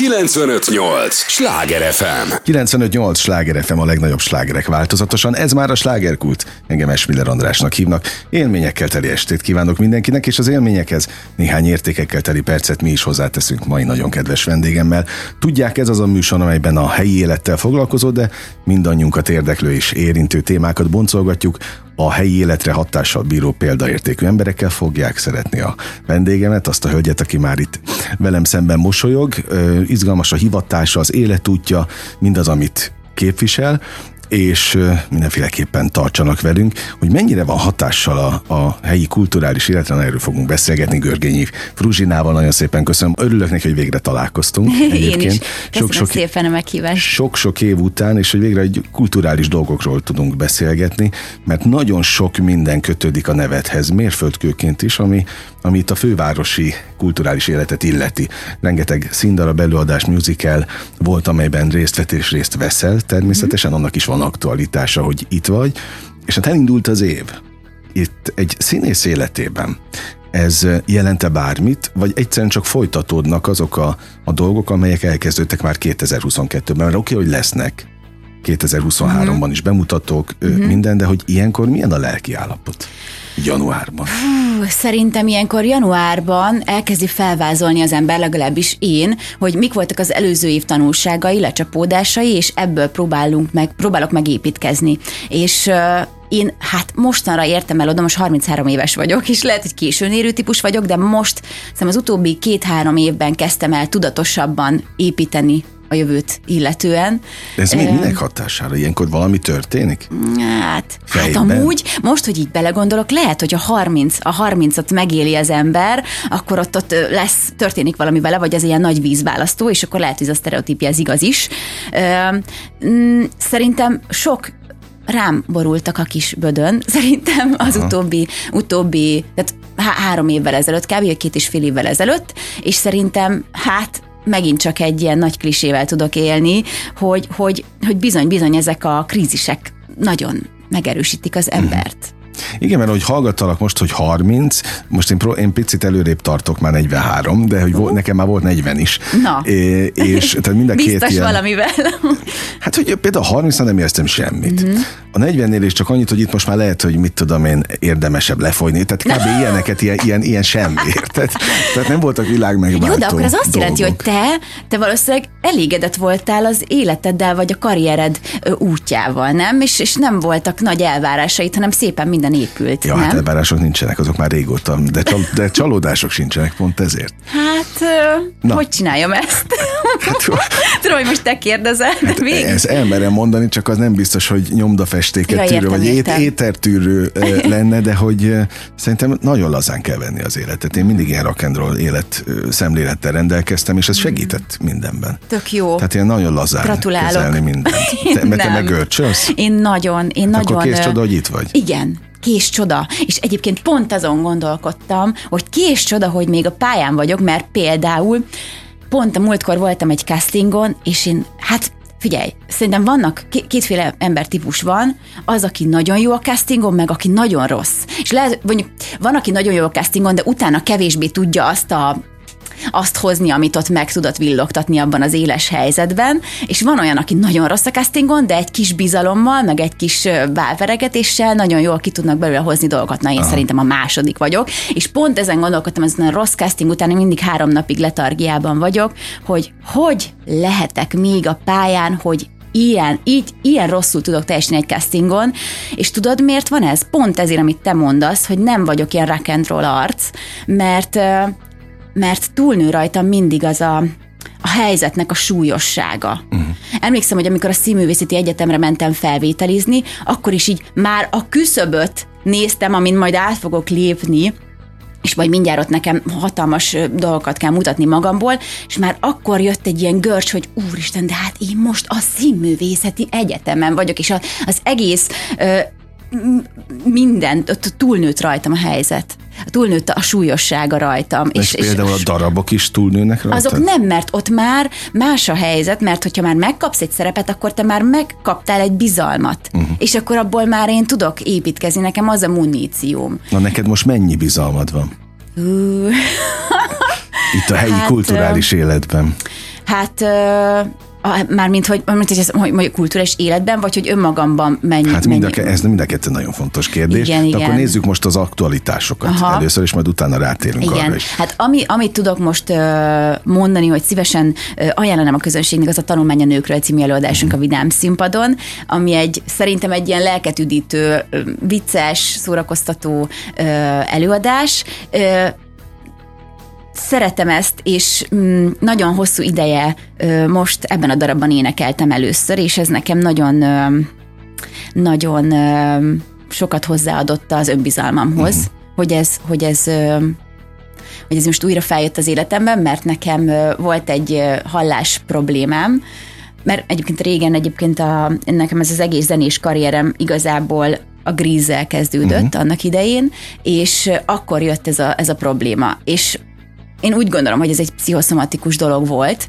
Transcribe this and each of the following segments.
958! Sláger FM! 958! Sláger FM a legnagyobb slágerek változatosan. Ez már a slágerkult. Engem Esmiller Andrásnak hívnak. Élményekkel teli estét kívánok mindenkinek, és az élményekhez néhány értékekkel teli percet mi is hozzáteszünk mai nagyon kedves vendégemmel. Tudják, ez az a műsor, amelyben a helyi élettel foglalkozó, de mindannyiunkat érdeklő és érintő témákat boncolgatjuk, a helyi életre hatással bíró példaértékű emberekkel fogják szeretni a vendégemet, azt a hölgyet, aki már itt velem szemben mosolyog. Izgalmas a hivatása, az életútja, mindaz, amit képvisel, és mindenféleképpen tartsanak velünk, hogy mennyire van hatással a, a helyi kulturális életre, erről fogunk beszélgetni Görgényi Fruzsinával, nagyon szépen köszönöm. Örülök neki, hogy végre találkoztunk. Egyébként. Én is. Sok, sok, szépen a meghívást. Sok-sok év után, és hogy végre egy kulturális dolgokról tudunk beszélgetni, mert nagyon sok minden kötődik a nevedhez, mérföldkőként is, ami, ami itt a fővárosi kulturális életet illeti. Rengeteg színdarab, előadás, musical volt, amelyben részt vett és részt veszel, természetesen annak is van van aktualitása, hogy itt vagy, és hát elindult az év. Itt egy színész életében ez jelente bármit, vagy egyszerűen csak folytatódnak azok a, a dolgok, amelyek elkezdődtek már 2022-ben, mert oké, okay, hogy lesznek 2023-ban uh-huh. is bemutatók, uh-huh. minden, de hogy ilyenkor milyen a lelki állapot? Januárban. Hú, szerintem ilyenkor januárban elkezdi felvázolni az ember, legalábbis én, hogy mik voltak az előző év tanulságai, lecsapódásai, és ebből próbálunk meg, próbálok megépítkezni. És én hát mostanra értem el oda, most 33 éves vagyok, és lehet, hogy későn érő típus vagyok, de most szerintem az utóbbi két-három évben kezdtem el tudatosabban építeni a jövőt illetően. De ez még minek hatására? Ilyenkor valami történik? Hát, hát amúgy, most, hogy így belegondolok, lehet, hogy a 30, a 30-at megéli az ember, akkor ott, ott lesz, történik valami vele, vagy az ilyen nagy vízválasztó, és akkor lehet, hogy ez a sztereotípia ez igaz is. Mm, szerintem sok rám borultak a kis bödön, szerintem az Aha. utóbbi, utóbbi, tehát három évvel ezelőtt, kb. két és fél évvel ezelőtt, és szerintem hát megint csak egy ilyen nagy klisével tudok élni, hogy, hogy, hogy bizony, bizony ezek a krízisek nagyon megerősítik az embert. Igen, mert hogy hallgattalak most, hogy 30, most én, pro, én picit előrébb tartok már 43, de hogy uh. nekem már volt 40 is. Na. É, és tehát mind a Biztos két ilyen, valamivel. Hát, hogy például a 30 nem éreztem semmit. Uh-huh. A 40-nél is csak annyit, hogy itt most már lehet, hogy mit tudom én, érdemesebb lefolyni. Tehát kb. ilyeneket, ilyen, ilyen, ilyen semmiért. Tehát, tehát nem voltak világ megváltó Jó, de akkor az azt dolgok. jelenti, hogy te, te valószínűleg elégedett voltál az életeddel, vagy a karriered útjával, nem? És, és nem voltak nagy elvárásait, hanem szépen minden épült, ja, nem? hát elvárások nincsenek, azok már régóta, de, csal, de csalódások sincsenek pont ezért. Hát, Na. hogy csináljam ezt? Hát, Tudom, hogy most te kérdezel. Hát ez elmerem mondani, csak az nem biztos, hogy nyomdafestéket ja, tűrő, vagy ét, étertűrő lenne, de hogy szerintem nagyon lazán kell venni az életet. Én mindig ilyen rock'n'roll élet szemlélettel rendelkeztem, és ez mm. segített mindenben. Tök jó. Tehát én nagyon lazán Gratulálok. kezelni mindent. Te, mert te meg Én nagyon, én hát nagyon... Akkor kész csoda, hogy itt vagy. Igen, kés csoda. És egyébként pont azon gondolkodtam, hogy kés csoda, hogy még a pályán vagyok, mert például pont a múltkor voltam egy castingon, és én, hát Figyelj, szerintem vannak, kétféle embertípus van, az, aki nagyon jó a castingon, meg aki nagyon rossz. És lehet, mondjuk van, aki nagyon jó a castingon, de utána kevésbé tudja azt a azt hozni, amit ott meg tudott villogtatni abban az éles helyzetben, és van olyan, aki nagyon rossz a castingon, de egy kis bizalommal, meg egy kis válveregetéssel nagyon jól ki tudnak belőle hozni dolgokat. Na, én Aha. szerintem a második vagyok, és pont ezen gondolkodtam, ezen a rossz casting után mindig három napig letargiában vagyok, hogy hogy lehetek még a pályán, hogy ilyen, így, ilyen rosszul tudok teljesíteni egy castingon, és tudod, miért van ez? Pont ezért, amit te mondasz, hogy nem vagyok ilyen rock and roll arc, mert mert túlnő rajtam mindig az a, a helyzetnek a súlyossága. Uh-huh. Emlékszem, hogy amikor a Színművészeti Egyetemre mentem felvételizni, akkor is így már a küszöböt néztem, amin majd át fogok lépni, és majd mindjárt ott nekem hatalmas dolgokat kell mutatni magamból, és már akkor jött egy ilyen görcs, hogy úristen, de hát én most a színművészeti egyetemen vagyok, és az egész mindent, ott túlnőtt rajtam a helyzet. Túlnőtt a súlyossága rajtam. És, és például a darabok is túlnőnek rajta? Azok nem, mert ott már más a helyzet, mert hogyha már megkapsz egy szerepet, akkor te már megkaptál egy bizalmat. Uh-huh. És akkor abból már én tudok építkezni, nekem az a munícióm. Na neked most mennyi bizalmad van? Uh. Itt a helyi hát, kulturális életben. Hát Mármint, hogy, mármint, hogy, ez, hogy, hogy kulturális életben, vagy hogy önmagamban mennyi. Hát mind a, ez mind a kettő nagyon fontos kérdés. Igen, De igen. akkor nézzük most az aktualitásokat Aha. először, és majd utána rátérünk igen. arra is. Hát ami, amit tudok most uh, mondani, hogy szívesen uh, ajánlanám a közönségnek, az a Tanulmány a nőkről című előadásunk uh-huh. a Vidám színpadon, ami egy szerintem egy ilyen lelketüdítő, vicces, szórakoztató uh, előadás. Uh, szeretem ezt, és mm, nagyon hosszú ideje most ebben a darabban énekeltem először, és ez nekem nagyon, nagyon sokat hozzáadott az önbizalmamhoz, mm. hogy ez, hogy ez hogy ez most újra feljött az életemben, mert nekem volt egy hallás problémám, mert egyébként régen egyébként a, nekem ez az egész zenés karrierem igazából a grízzel kezdődött uh-huh. annak idején, és akkor jött ez a, ez a probléma. És én úgy gondolom, hogy ez egy pszichoszomatikus dolog volt,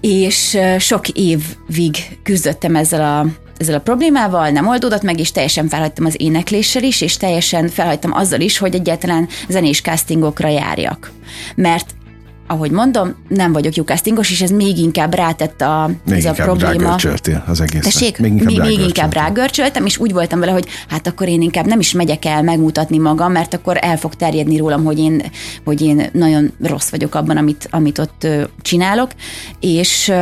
és sok évig küzdöttem ezzel a, ezzel a problémával, nem oldódott meg, és teljesen felhagytam az énekléssel is, és teljesen felhagytam azzal is, hogy egyáltalán zenés castingokra járjak. Mert ahogy mondom, nem vagyok jó castingos, és ez még inkább rátett a, még ez inkább a probléma. az egész. Tessék, még inkább, még inkább rágörcsöltem, és úgy voltam vele, hogy hát akkor én inkább nem is megyek el megmutatni magam, mert akkor el fog terjedni rólam, hogy én, hogy én nagyon rossz vagyok abban, amit, amit ott csinálok, és,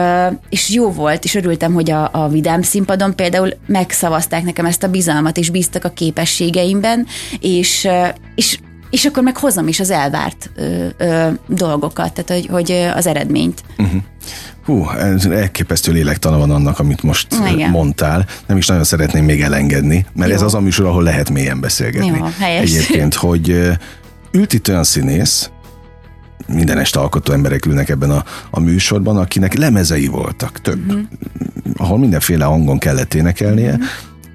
és jó volt, és örültem, hogy a, a Vidám színpadon például megszavazták nekem ezt a bizalmat, és bíztak a képességeimben, és, és és akkor meg hozom is az elvárt ö, ö, dolgokat, tehát hogy, hogy az eredményt. Uh-huh. Hú, ez elképesztő lélektana van annak, amit most Igen. mondtál. Nem is nagyon szeretném még elengedni, mert Jó. ez az a műsor, ahol lehet mélyen beszélgetni. Jó, helyes. Egyébként, hogy ült itt olyan színész, minden este alkotó emberek ülnek ebben a, a műsorban, akinek lemezei voltak, több, uh-huh. ahol mindenféle hangon kellett énekelnie, uh-huh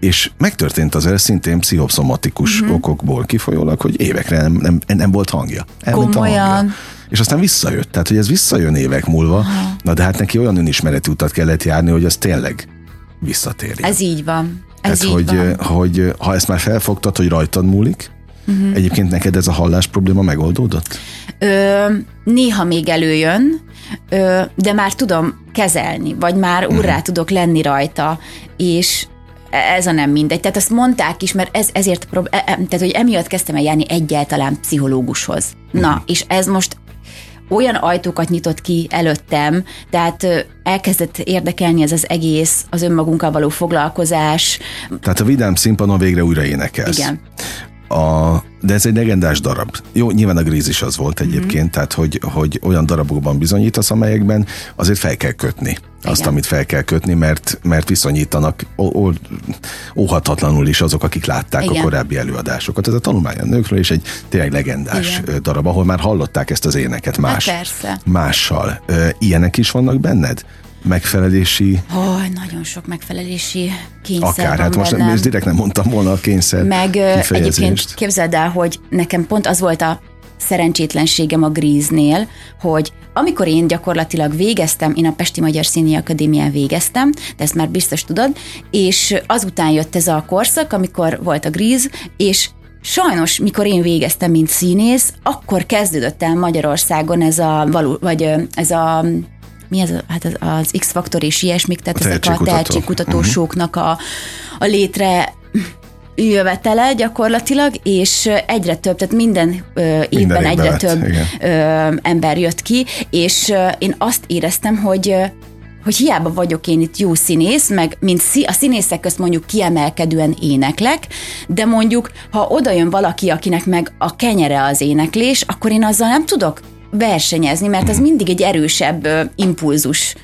és megtörtént az el szintén pszichoszomatikus uh-huh. okokból kifolyólag, hogy évekre nem, nem, nem volt hangja. Elment Komolyan. A hangja. És aztán visszajött, tehát hogy ez visszajön évek múlva, Aha. na de hát neki olyan önismereti utat kellett járni, hogy az tényleg visszatérjen. Ez így van. Ez tehát, így hogy, van. hogy ha ezt már felfogtad, hogy rajtad múlik, uh-huh. egyébként neked ez a hallás probléma megoldódott? Ö, néha még előjön, ö, de már tudom kezelni, vagy már urrá uh-huh. tudok lenni rajta, és ez a nem mindegy. Tehát azt mondták is, mert ez, ezért, e, e, tehát hogy emiatt kezdtem el járni egyáltalán pszichológushoz. Na, uh-huh. és ez most olyan ajtókat nyitott ki előttem, tehát elkezdett érdekelni ez az egész, az önmagunkkal való foglalkozás. Tehát a Vidám színpadon végre újra énekelsz. Igen. A, de ez egy legendás darab. Jó, nyilván a gríz is az volt mhm. egyébként, mm-hmm. tehát hogy, hogy olyan darabokban bizonyítasz, amelyekben azért fel kell kötni. Igen. Azt, amit fel kell kötni, mert, mert viszonyítanak ó, ó, óhatatlanul is azok, akik látták Igen. a korábbi előadásokat. Ez a tanulmány a nőkről is egy tényleg legendás Igen. darab, ahol már hallották ezt az éneket hát más, hát mással. Ilyenek is vannak benned? Megfelelési... Oh, nagyon sok megfelelési kényszer Akár, hát most nem, direkt nem mondtam volna a kényszer Meg egyébként képzeld el, hogy nekem pont az volt a szerencsétlenségem a Gríznél, hogy amikor én gyakorlatilag végeztem, én a Pesti Magyar Színi Akadémián végeztem, de ezt már biztos tudod, és azután jött ez a korszak, amikor volt a Gríz, és Sajnos, mikor én végeztem, mint színész, akkor kezdődött el Magyarországon ez a, való, vagy ez a mi ez, hát az, az X-faktor és ilyesmik, tehát a ezek a tehetségkutatósoknak a, a létre jövetele gyakorlatilag, és egyre több, tehát minden ö, évben minden egyre lett, több ö, ember jött ki, és ö, én azt éreztem, hogy hogy hiába vagyok én itt jó színész, meg mint a színészek közt mondjuk kiemelkedően éneklek, de mondjuk, ha oda jön valaki, akinek meg a kenyere az éneklés, akkor én azzal nem tudok versenyezni, mert az mindig egy erősebb impulzus.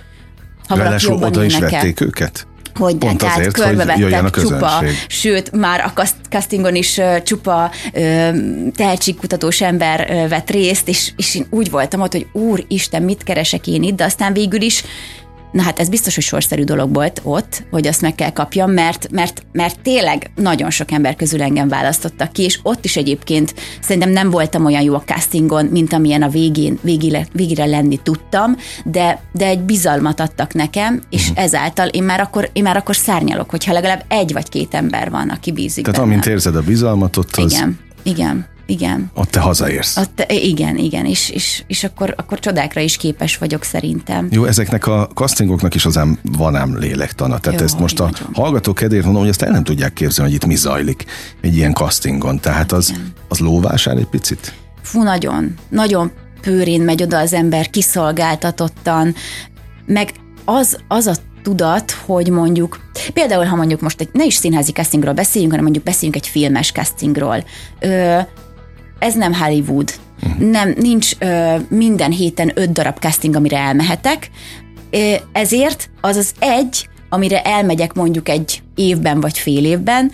Ha Ráadásul oda is énekel. vették őket? hogy Pont tehát azért, körbevettek hogy csupa, sőt, már a castingon is csupa tehetségkutatós ember vett részt, és, és én úgy voltam ott, hogy úristen, mit keresek én itt, de aztán végül is Na hát ez biztos, hogy sorszerű dolog volt ott, hogy azt meg kell kapjam, mert, mert, mert tényleg nagyon sok ember közül engem választottak ki, és ott is egyébként szerintem nem voltam olyan jó a castingon, mint amilyen a végén, végére, végére lenni tudtam, de, de egy bizalmat adtak nekem, és uh-huh. ezáltal én már, akkor, én már akkor szárnyalok, hogyha legalább egy vagy két ember van, aki bízik Tehát bennem. amint érzed a bizalmat, ott az... Igen, igen. Ott te hazaérsz. Ott, igen, igen, és, és, és akkor, akkor csodákra is képes vagyok szerintem. Jó, ezeknek a castingoknak is az ám van ám lélektana. Tehát Jó, ezt most a nagyon. hallgatók kedvéért mondom, hogy ezt el nem tudják képzelni, hogy itt mi zajlik egy ilyen castingon. Tehát az, Igen. az lóvásár egy picit? Fú, nagyon, nagyon pőrén megy oda az ember, kiszolgáltatottan, meg az, az a tudat, hogy mondjuk, például ha mondjuk most egy, ne is színházi castingról beszéljünk, hanem mondjuk beszéljünk egy filmes castingról. Ö, ez nem Hollywood. Uh-huh. Nem, nincs ö, minden héten öt darab casting, amire elmehetek, ezért az az egy, amire elmegyek mondjuk egy évben vagy fél évben,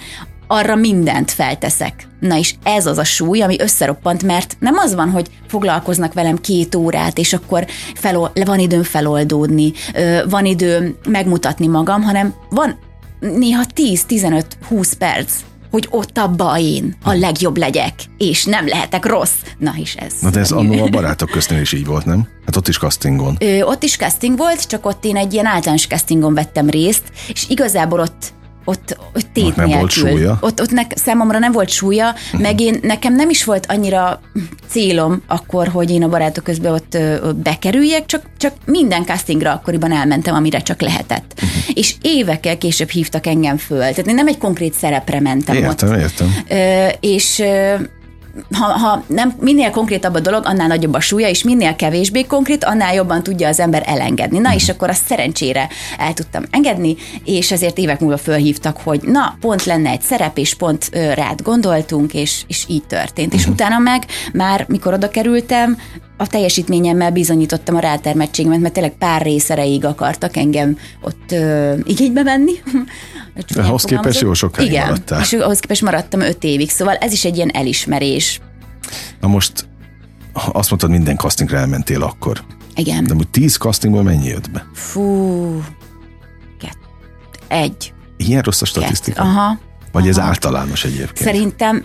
arra mindent felteszek. Na és ez az a súly, ami összeroppant, mert nem az van, hogy foglalkoznak velem két órát, és akkor felol, van időm feloldódni, van időm megmutatni magam, hanem van néha 10-15-20 perc, hogy ott abba én a legjobb legyek, és nem lehetek rossz. Na és ez. Na de ez annó a barátok köztnél is így volt, nem? Hát ott is castingon. Ö, ott is casting volt, csak ott én egy ilyen általános castingon vettem részt, és igazából ott ott, ott tét Ott nem nélkül. volt súlya? Ott, ott nek, számomra nem volt súlya, meg én, nekem nem is volt annyira célom akkor, hogy én a barátok közben ott ö, bekerüljek, csak, csak minden castingra akkoriban elmentem, amire csak lehetett. És évekkel később hívtak engem föl. Tehát én nem egy konkrét szerepre mentem ott. Értem, értem. És ö, ha, ha nem, minél konkrétabb a dolog, annál nagyobb a súlya, és minél kevésbé konkrét, annál jobban tudja az ember elengedni. Na, és akkor azt szerencsére el tudtam engedni, és ezért évek múlva fölhívtak, hogy na, pont lenne egy szerep, és pont rád gondoltunk, és, és így történt. És utána meg már, mikor oda kerültem, a teljesítményemmel bizonyítottam a rátermettségemet, mert tényleg pár rész erejéig akartak engem ott ö, igénybe venni. Ahhoz képest jó sokáig Igen, maradtál. és ahhoz képest maradtam öt évig, szóval ez is egy ilyen elismerés. Na most azt mondtad, minden castingra elmentél akkor. Igen. De úgy tíz castingból mennyi jött be? Fú, kett, egy, Ilyen rossz a statisztika? aha. Vagy ez aha. általános egyébként? Szerintem,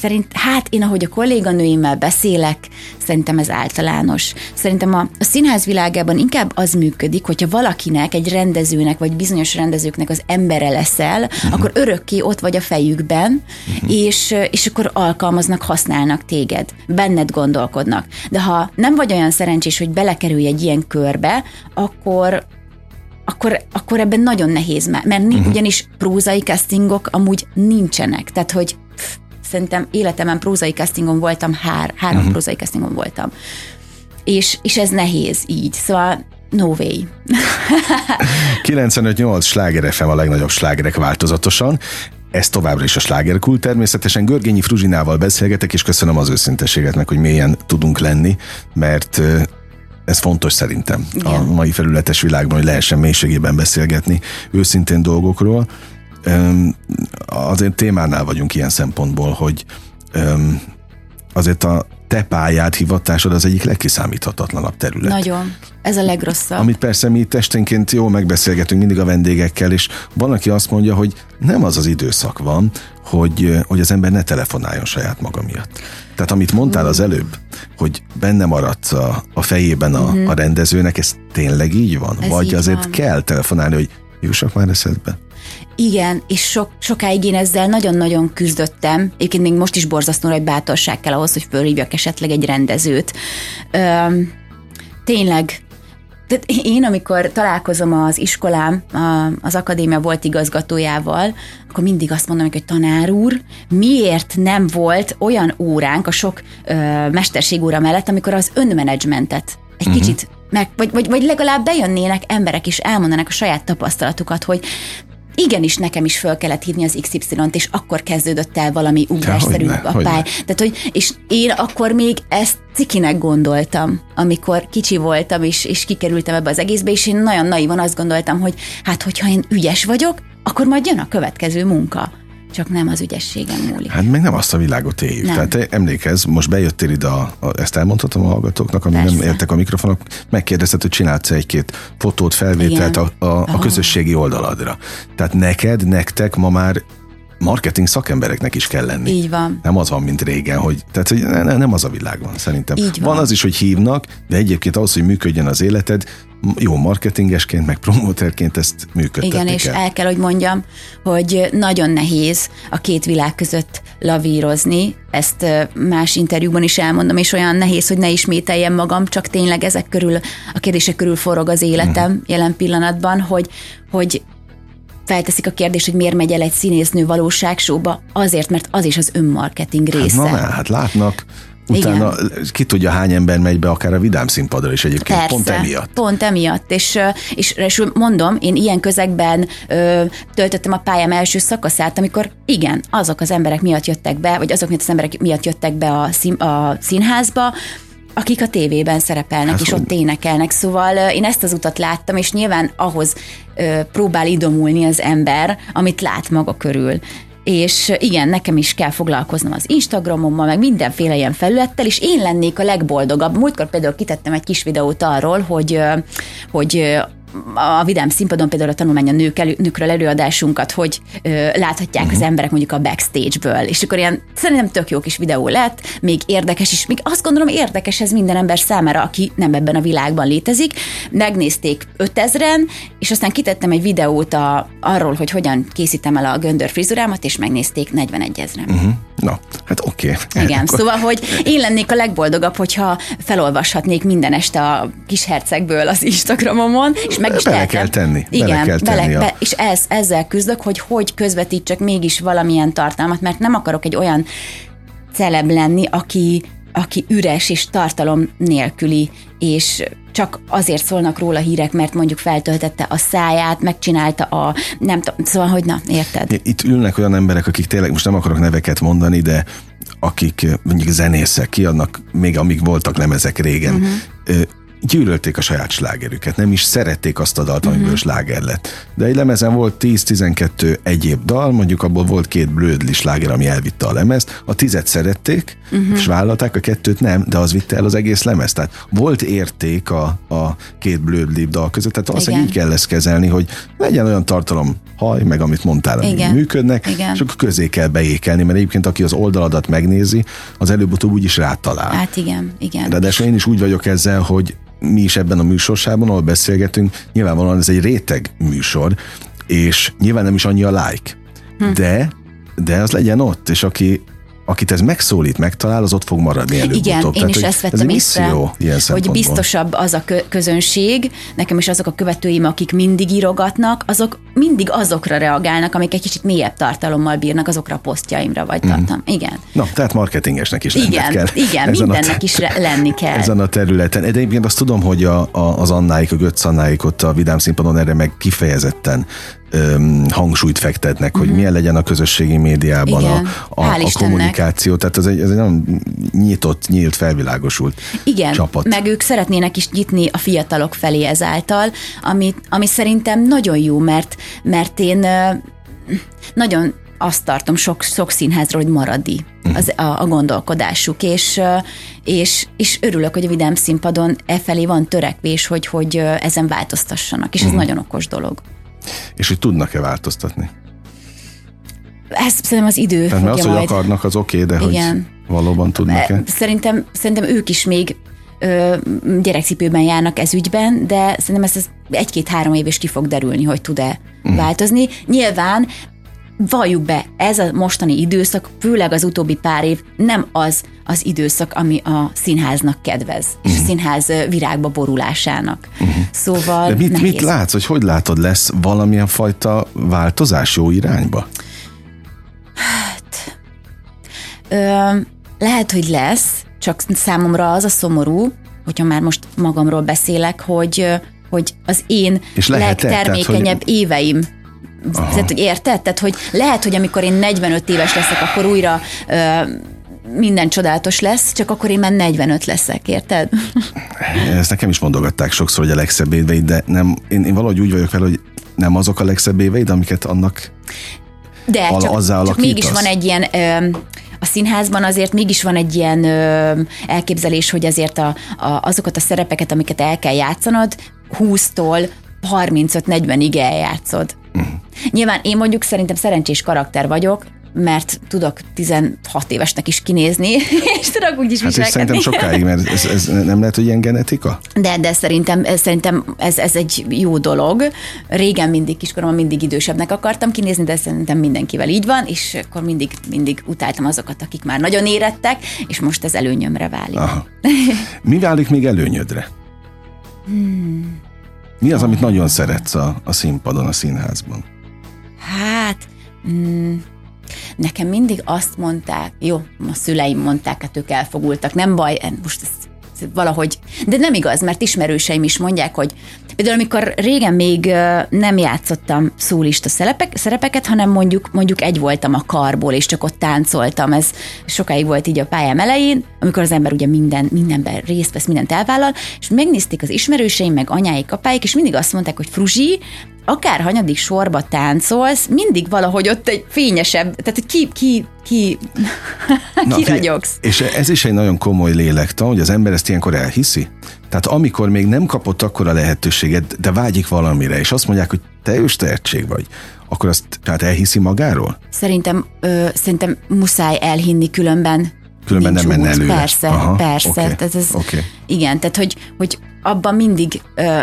szerint, hát én ahogy a kolléganőimmel beszélek, szerintem ez általános. Szerintem a, a színház világában inkább az működik, hogyha valakinek, egy rendezőnek, vagy bizonyos rendezőknek az embere leszel, uh-huh. akkor örökké ott vagy a fejükben, uh-huh. és, és akkor alkalmaznak, használnak téged, benned gondolkodnak. De ha nem vagy olyan szerencsés, hogy belekerülj egy ilyen körbe, akkor akkor, akkor ebben nagyon nehéz, mert uh-huh. ugyanis prózai castingok amúgy nincsenek. Tehát, hogy szerintem életemben prózai castingon voltam, hár, három uh-huh. prózai castingon voltam. És, és ez nehéz így. Szóval no way. 95-8 sláger FM a legnagyobb slágerek változatosan. Ez továbbra is a slágerkult. Természetesen Görgényi Fruzsinával beszélgetek, és köszönöm az őszinteséget meg, hogy mélyen tudunk lenni, mert ez fontos szerintem Igen. a mai felületes világban, hogy lehessen mélységében beszélgetni őszintén dolgokról. Azért témánál vagyunk ilyen szempontból, hogy azért a te pályád, hivatásod az egyik legkiszámíthatatlanabb terület. Nagyon. Ez a legrosszabb. Amit persze mi testenként jól megbeszélgetünk mindig a vendégekkel, és van, aki azt mondja, hogy nem az az időszak van, hogy, hogy az ember ne telefonáljon saját maga miatt. Tehát amit mondtál az előbb, hogy benne maradsz a, a fejében a, uh-huh. a rendezőnek, ez tényleg így van? Ez Vagy így azért van. kell telefonálni, hogy jussak már eszedbe? Igen, és sok, sokáig én ezzel nagyon-nagyon küzdöttem. Egyébként még most is borzasztó nagy bátorság kell ahhoz, hogy fölhívjak esetleg egy rendezőt. Öm, tényleg, tehát én, amikor találkozom az iskolám, az akadémia volt igazgatójával, akkor mindig azt mondom, hogy tanár úr, miért nem volt olyan óránk a sok ö, mesterségóra mellett, amikor az önmenedzsmentet egy uh-huh. kicsit meg, vagy, vagy, vagy legalább bejönnének emberek és elmondanak a saját tapasztalatukat, hogy igenis nekem is föl kellett hívni az XY-t, és akkor kezdődött el valami ugrásszerű hogyne, a hogyne. pály. Tehát, hogy, és én akkor még ezt cikinek gondoltam, amikor kicsi voltam, és, és kikerültem ebbe az egészbe, és én nagyon naivan azt gondoltam, hogy hát, hogyha én ügyes vagyok, akkor majd jön a következő munka. Csak nem az ügyességem múlik. Hát meg nem azt a világot éljük. Nem. Tehát te emlékezz, most bejöttél ide, a, a, ezt elmondhatom a hallgatóknak, ami nem Persze. értek a mikrofonok, megkérdezted, hogy csinálsz egy-két fotót, felvételt a, Igen. a, a Aha. közösségi oldaladra. Tehát neked, nektek ma már marketing szakembereknek is kell lenni. Így van. Nem az van, mint régen, hogy, tehát, hogy ne, ne, nem az a világ van szerintem. Így van. van az is, hogy hívnak, de egyébként ahhoz, hogy működjön az életed, jó marketingesként, meg promóterként ezt működtetni Igen, és kell. el kell, hogy mondjam, hogy nagyon nehéz a két világ között lavírozni. Ezt más interjúban is elmondom, és olyan nehéz, hogy ne ismételjem magam, csak tényleg ezek körül, a kérdések körül forog az életem Mhm. jelen pillanatban, hogy, hogy felteszik a kérdést, hogy miért megy el egy színésznő valóságsóba, azért, mert az is az önmarketing része. Na, na, hát látnak, utána ki tudja hány ember megy be akár a vidám színpadra is egyébként, Persze, pont emiatt. Pont emiatt, és, és, és mondom, én ilyen közegben ö, töltöttem a pályám első szakaszát, amikor igen, azok az emberek miatt jöttek be, vagy azok miatt az emberek miatt jöttek be a, szín, a színházba, akik a tévében szerepelnek, Hát és ott énekelnek. Szóval én ezt az utat láttam, és nyilván ahhoz ö, próbál idomulni az ember, amit lát maga körül. És igen, nekem is kell foglalkoznom az Instagramommal, meg mindenféle ilyen felülettel, és én lennék a legboldogabb. Múltkor például kitettem egy kis videót arról, hogy, hogy a Vidám színpadon például a tanulmány a nők elő, nőkről előadásunkat, hogy ö, láthatják uh-huh. az emberek mondjuk a backstage-ből, és akkor ilyen szerintem tök jó kis videó lett, még érdekes is, még azt gondolom érdekes ez minden ember számára, aki nem ebben a világban létezik. Megnézték 5000-en, és aztán kitettem egy videót a, arról, hogy hogyan készítem el a göndör frizurámat, és megnézték 41 ezeren. Uh-huh. Na, hát oké. Igen, szóval, hogy én lennék a legboldogabb, hogyha felolvashatnék minden este a kis hercegből az Instagramomon, és meg is Bele tehetem. kell tenni, bele Igen, kell tenni a- be, és ez, ezzel küzdök, hogy hogy közvetítsek mégis valamilyen tartalmat, mert nem akarok egy olyan celeb lenni, aki, aki üres és tartalom nélküli, és csak azért szólnak róla hírek, mert mondjuk feltöltette a száját, megcsinálta a, nem tudom, szóval, hogy na, érted? Itt ülnek olyan emberek, akik tényleg, most nem akarok neveket mondani, de akik eh, mondjuk zenészek, kiadnak, még amíg voltak lemezek régen, uh-huh. Gyűlölték a saját slágerüket, nem is szerették azt a dalt, amiből uh-huh. sláger lett. De egy lemezen volt 10-12 egyéb dal, mondjuk abból volt két blödli sláger, ami elvitte a lemezt, a tizet szerették, uh-huh. és vállalták, a kettőt nem, de az vitte el az egész lemez. Tehát volt érték a, a két blödli dal között, tehát valószínűleg Igen. így kell ezt kezelni, hogy legyen olyan tartalom haj, meg amit mondtál, ami Igen. működnek, Igen. és akkor közé kell beékelni, mert egyébként aki az oldaladat megnézi, az előbb-utóbb úgyis rátalál. Hát igen, igen. Ráadásul én is úgy vagyok ezzel, hogy mi is ebben a műsorsában, ahol beszélgetünk, nyilvánvalóan ez egy réteg műsor, és nyilván nem is annyi a like, hm. de, de az legyen ott, és aki akit ez megszólít, megtalál, az ott fog maradni előbb-utóbb. Igen, én Tehát, is ezt ez vettem észre, ilyen hogy biztosabb az a kö- közönség, nekem is azok a követőim, akik mindig írogatnak, azok mindig azokra reagálnak, amik egy kicsit mélyebb tartalommal bírnak, azokra a posztjaimra vagy tartalom. Igen. Na, tehát marketingesnek is Igen, kell. igen, ezen mindennek is lenni kell. Ezen a területen. De egyébként azt tudom, hogy a, a, az Annáik, a Götz Annáik ott a Vidám színpadon erre meg kifejezetten öm, hangsúlyt fektetnek, uh-huh. hogy milyen legyen a közösségi médiában Mhm. Igen. a, a, a kommunikáció. Tehát ez egy, ez egy nagyon nyitott, nyílt, felvilágosult Igen, csapat. meg ők szeretnének is nyitni a fiatalok felé ezáltal, ami, ami szerintem nagyon jó, mert, mert én nagyon azt tartom sok, sok színházról, hogy maradi az, a, a gondolkodásuk, és, és, és örülök, hogy a Vidám színpadon e felé van törekvés, hogy, hogy ezen változtassanak, és ez nagyon okos dolog. És hogy tudnak-e változtatni. Ezt szerintem az idő Tehát mert az, hogy majd. akarnak, az oké, de Igen. hogy valóban tudnak-e. Szerintem, szerintem ők is még ö, gyerekcipőben járnak ez ügyben, de szerintem ez, ez egy-két-három év is ki fog derülni, hogy tud-e Mhm. változni. Nyilván valljuk be, ez a mostani időszak, főleg az utóbbi pár év nem az az időszak, ami a színháznak kedvez, és a színház ö, virágba borulásának. Szóval Mhm. De mit, nehéz. mit látsz, hogy hogy látod, lesz valamilyen fajta változás jó irányba? Ö, lehet, hogy lesz, csak számomra az a szomorú, hogyha már most magamról beszélek, hogy, hogy az én És lehet-e? legtermékenyebb Tehát, hogy- éveim tehát, hogy érted? Tehát, hogy lehet, hogy amikor én 45 éves leszek, akkor újra ö, minden csodálatos lesz, csak akkor én már 45 leszek, érted? Ezt nekem is mondogatták sokszor, hogy a legszebb éveid, de nem, én, én valahogy úgy vagyok vele, hogy nem azok a legszebb éveid, amiket annak De Al- csak, azzal csak mégis van egy ilyen, ö, a színházban azért mégis van egy ilyen ö, elképzelés, hogy azért a, a, azokat a szerepeket, amiket el kell játszanod, 20-tól 35-40-ig eljátszod. Nyilván én mondjuk szerintem szerencsés karakter vagyok, mert tudok 16 évesnek is kinézni, és tudok úgy is Hát viselkedni. szerintem sokáig, mert ez, ez nem lehet, hogy ilyen genetika? De, de szerintem, szerintem ez, ez egy jó dolog. Régen mindig kiskoromban mindig idősebbnek akartam kinézni, de szerintem mindenkivel így van, és akkor mindig, mindig utáltam azokat, akik már nagyon érettek, és most ez előnyömre válik. Aha. Mi válik még előnyödre? Hmm. Mi az, amit nagyon szeretsz a, a színpadon, a színházban? Hát, mm, nekem mindig azt mondták, jó, a szüleim mondták, hát ők elfogultak, nem baj, most ez, ez valahogy, de nem igaz, mert ismerőseim is mondják, hogy például amikor régen még nem játszottam szólista szerepek, szerepeket, hanem mondjuk, mondjuk egy voltam a karból, és csak ott táncoltam, ez sokáig volt így a pályám elején, amikor az ember ugye minden, mindenben részt vesz, mindent elvállal, és megnézték az ismerőseim, meg anyáik, apáik, és mindig azt mondták, hogy Fruzsi, akár hanyadik sorba táncolsz, mindig valahogy ott egy fényesebb, tehát hogy ki, ki, ki, Na, ki figyelj, ragyogsz. És ez is egy nagyon komoly lélektan, hogy az ember ezt ilyenkor elhiszi. Tehát amikor még nem kapott akkora lehetőséget, de vágyik valamire, és azt mondják, hogy teljes tehetség vagy, akkor azt tehát elhiszi magáról? Szerintem, ö, szerintem muszáj elhinni, különben Különben nincs nem menne előre. Persze, Aha, persze. oké, Tehát ez, oké. Igen, tehát hogy, hogy abban mindig ö,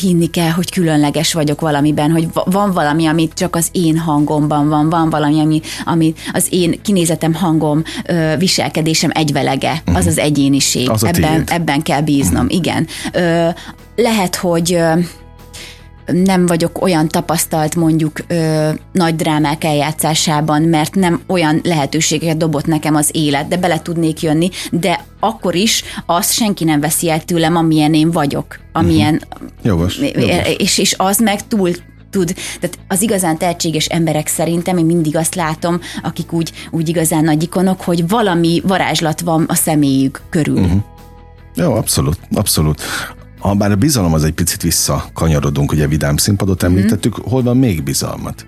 hinni kell, hogy különleges vagyok valamiben, hogy va- van valami, amit csak az én hangomban van, van valami, ami, ami az én kinézetem, hangom, ö, viselkedésem egyvelege, az az egyéniség. Mhm. Az a ebben, tiéd. ebben kell bíznom, igen. Ö, lehet, hogy nem vagyok olyan tapasztalt mondjuk ö, nagy drámák eljátszásában, mert nem olyan lehetőségeket dobott nekem az élet, de bele tudnék jönni, de akkor is azt senki nem veszi el tőlem, amilyen én vagyok, amilyen, Jogos, jogos. és, és az meg túl tud, tehát az igazán tehetséges emberek szerintem, én mindig azt látom, akik úgy, úgy igazán nagy ikonok, hogy valami varázslat van a személyük körül. Uh-huh. Jó, abszolút, abszolút. Ha bár a bizalom az egy picit visszakanyarodunk, ugye vidám színpadot említettük, hol van még bizalmat?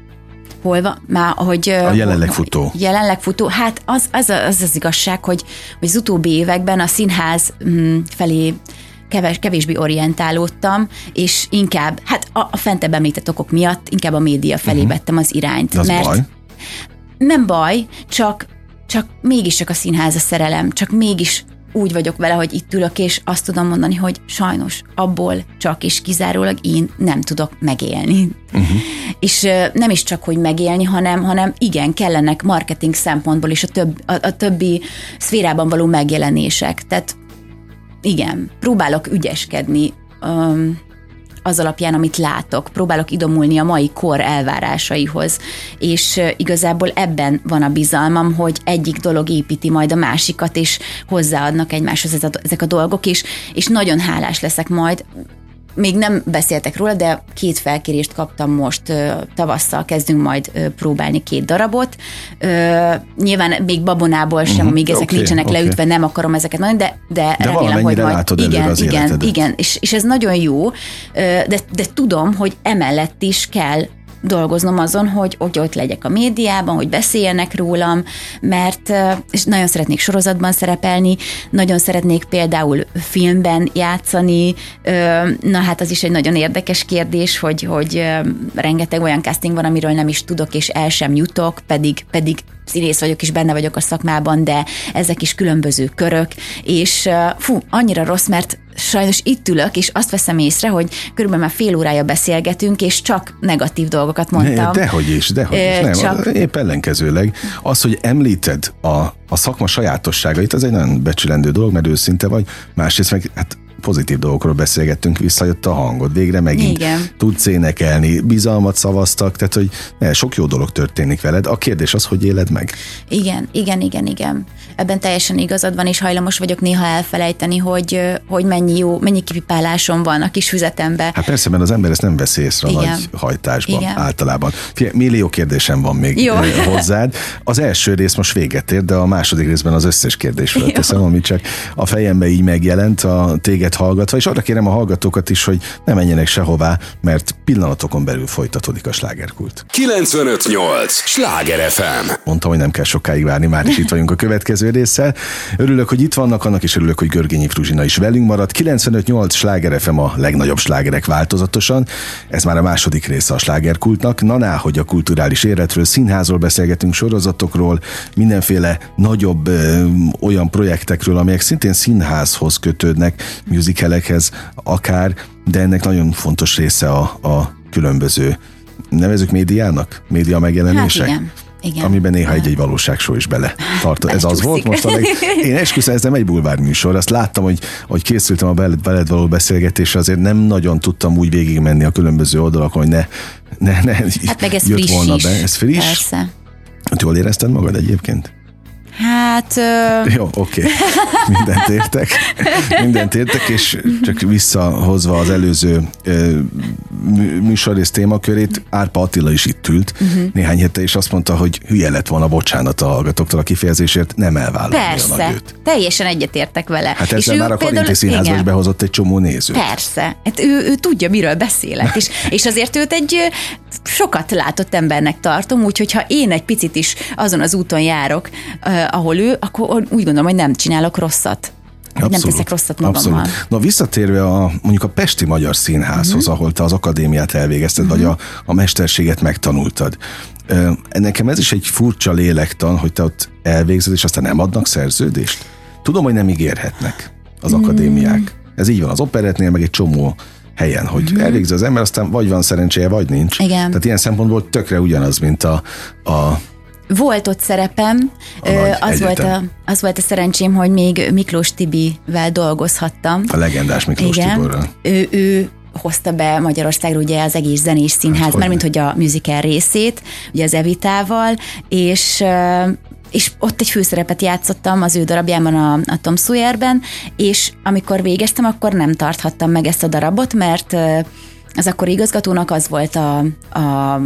Hol van? Már, hogy, A jelenleg futó. Jelenleg futó. Hát az az, az, az igazság, hogy, hogy az utóbbi években a színház mm, felé keves, kevésbé orientálódtam, és inkább, hát a, a fentebb említett okok miatt inkább a média felé uh-huh. vettem az irányt. De az mert baj. nem baj, csak, csak mégis csak a színház a szerelem, csak mégis úgy vagyok vele, hogy itt ülök, és azt tudom mondani, hogy sajnos abból csak és kizárólag én nem tudok megélni. Uh-huh. És nem is csak, hogy megélni, hanem, hanem igen, kellenek marketing szempontból is a, több, a, a többi szférában való megjelenések. Tehát igen, próbálok ügyeskedni um, az alapján, amit látok. Próbálok idomulni a mai kor elvárásaihoz, és igazából ebben van a bizalmam, hogy egyik dolog építi majd a másikat, és hozzáadnak egymáshoz ezek a dolgok, és, és nagyon hálás leszek majd, még nem beszéltek róla, de két felkérést kaptam most, tavasszal kezdünk majd próbálni két darabot. Nyilván még babonából sem, Mhm, amíg ezek oké, nincsenek oké. leütve, nem akarom ezeket mondani, de, de, De remélem, hogy majd... látod igen, az igen, életedet. igen, és, és ez nagyon jó, de, de tudom, hogy emellett is kell dolgoznom azon, hogy, hogy ott legyek a médiában, hogy beszéljenek rólam, mert és nagyon szeretnék sorozatban szerepelni, nagyon szeretnék például filmben játszani, na hát az is egy nagyon érdekes kérdés, hogy, hogy rengeteg olyan casting van, amiről nem is tudok, és el sem jutok, pedig, pedig színész vagyok, és benne vagyok a szakmában, de ezek is különböző körök, és fú, annyira rossz, mert sajnos itt ülök, és azt veszem észre, hogy körülbelül már fél órája beszélgetünk, és csak negatív dolgokat mondtam. Dehogy is, dehogy is. Nem, csak... épp ellenkezőleg. Az, hogy említed a, a szakma sajátosságait, az egy nagyon becsülendő dolog, mert őszinte vagy. Másrészt meg hát pozitív dolgokról beszélgettünk, visszajött a hangod, végre megint Igen. tudsz énekelni, bizalmat szavaztak, tehát hogy ne, sok jó dolog történik veled. A kérdés az, hogy éled meg. Igen, igen, igen, igen. Ebben teljesen igazad van, és hajlamos vagyok néha elfelejteni, hogy, hogy mennyi jó, mennyi kipipálásom van a kis füzetembe. Hát persze, mert az ember ezt nem veszi észre a Igen. nagy hajtásban Igen. általában. Figyelj, millió kérdésem van még Jó. hozzád. Az első rész most véget ér, de a második részben az összes kérdés felteszem, ami csak a fejembe így megjelent. A téged minket hallgatva, és arra kérem a hallgatókat is, hogy ne menjenek sehová, mert pillanatokon belül folytatódik a slágerkult. 958! Sláger FM! Mondtam, hogy nem kell sokáig várni, már is itt vagyunk a következő résszel. Örülök, hogy itt vannak, annak is örülök, hogy Görgényi Fruzsina is velünk maradt. 958 Sláger FM a legnagyobb slágerek változatosan. Ez már a második része a slágerkultnak. Na, ná, hogy a kulturális életről, színházról beszélgetünk, sorozatokról, mindenféle nagyobb ö, olyan projektekről, amelyek szintén színházhoz kötődnek, musicalekhez akár, de ennek nagyon fontos része a, a különböző nevezük médiának, média megjelenések. Hát igen. Igen. Amiben néha egy-egy valóságsó is bele tart. Ez az volt most a leg... Én esküszöm, ez nem egy bulvár műsor. Azt láttam, hogy, hogy készültem a veled, veled való beszélgetésre, azért nem nagyon tudtam úgy végigmenni a különböző oldalakon, hogy ne, ne, ne Hát meg ez jött friss volna is. be. Ez friss? Persze. Jól érezted magad egyébként? Hát ö, Jó, oké. Mindent értek. Mindent értek, és csak visszahozva az előző ö, mű- műsorrész témakörét, Árpa Attila is itt ült uh-huh. néhány hete, és azt mondta, hogy hülye lett volna bocsánat a hallgatóktól a kifejezésért, nem elvállalni persze, nagyőt. teljesen egyetértek vele. Hát És ezzel ő már a Karinti Színházba is behozott egy csomó nézőt. Persze, hát ő, ő tudja, miről beszélek, és, és azért őt egy ö, sokat látott embernek tartom, úgyhogy ha én egy picit is azon az úton járok, uh, ahol ő, akkor úgy gondolom, hogy nem csinálok rosszat. Abszolút, nem teszek rosszat magammal. Abszolút. Na visszatérve a, mondjuk a Pesti Magyar Színházhoz, uh-huh. ahol te az akadémiát elvégezted, uh-huh. vagy a, a mesterséget megtanultad. Ö, Nekem ez is egy furcsa lélektan, hogy te ott elvégzed, és aztán nem adnak szerződést. Tudom, hogy nem ígérhetnek az akadémiák. Ez így van az operetnél, meg egy csomó helyen, hogy uh-huh. elvégzi az ember, aztán vagy van szerencséje, vagy nincs. Igen. Tehát ilyen szempontból tökre ugyanaz, mint a, a Volt ott szerepem, A ö, az, volt a, az volt a szerencsém, hogy még Miklós Tibivel dolgozhattam. a legendás Miklós Igen, Tiborral. ő, ő hozta be Magyarországra ugye az egész zenés színház, Hát, mert mint hogy a musical részét, ugye az Evitával, és és ott egy főszerepet játszottam az ő darabjában a, a Tom Sawyerben, és amikor végeztem, akkor nem tarthattam meg ezt a darabot, mert az akkor igazgatónak az volt a, a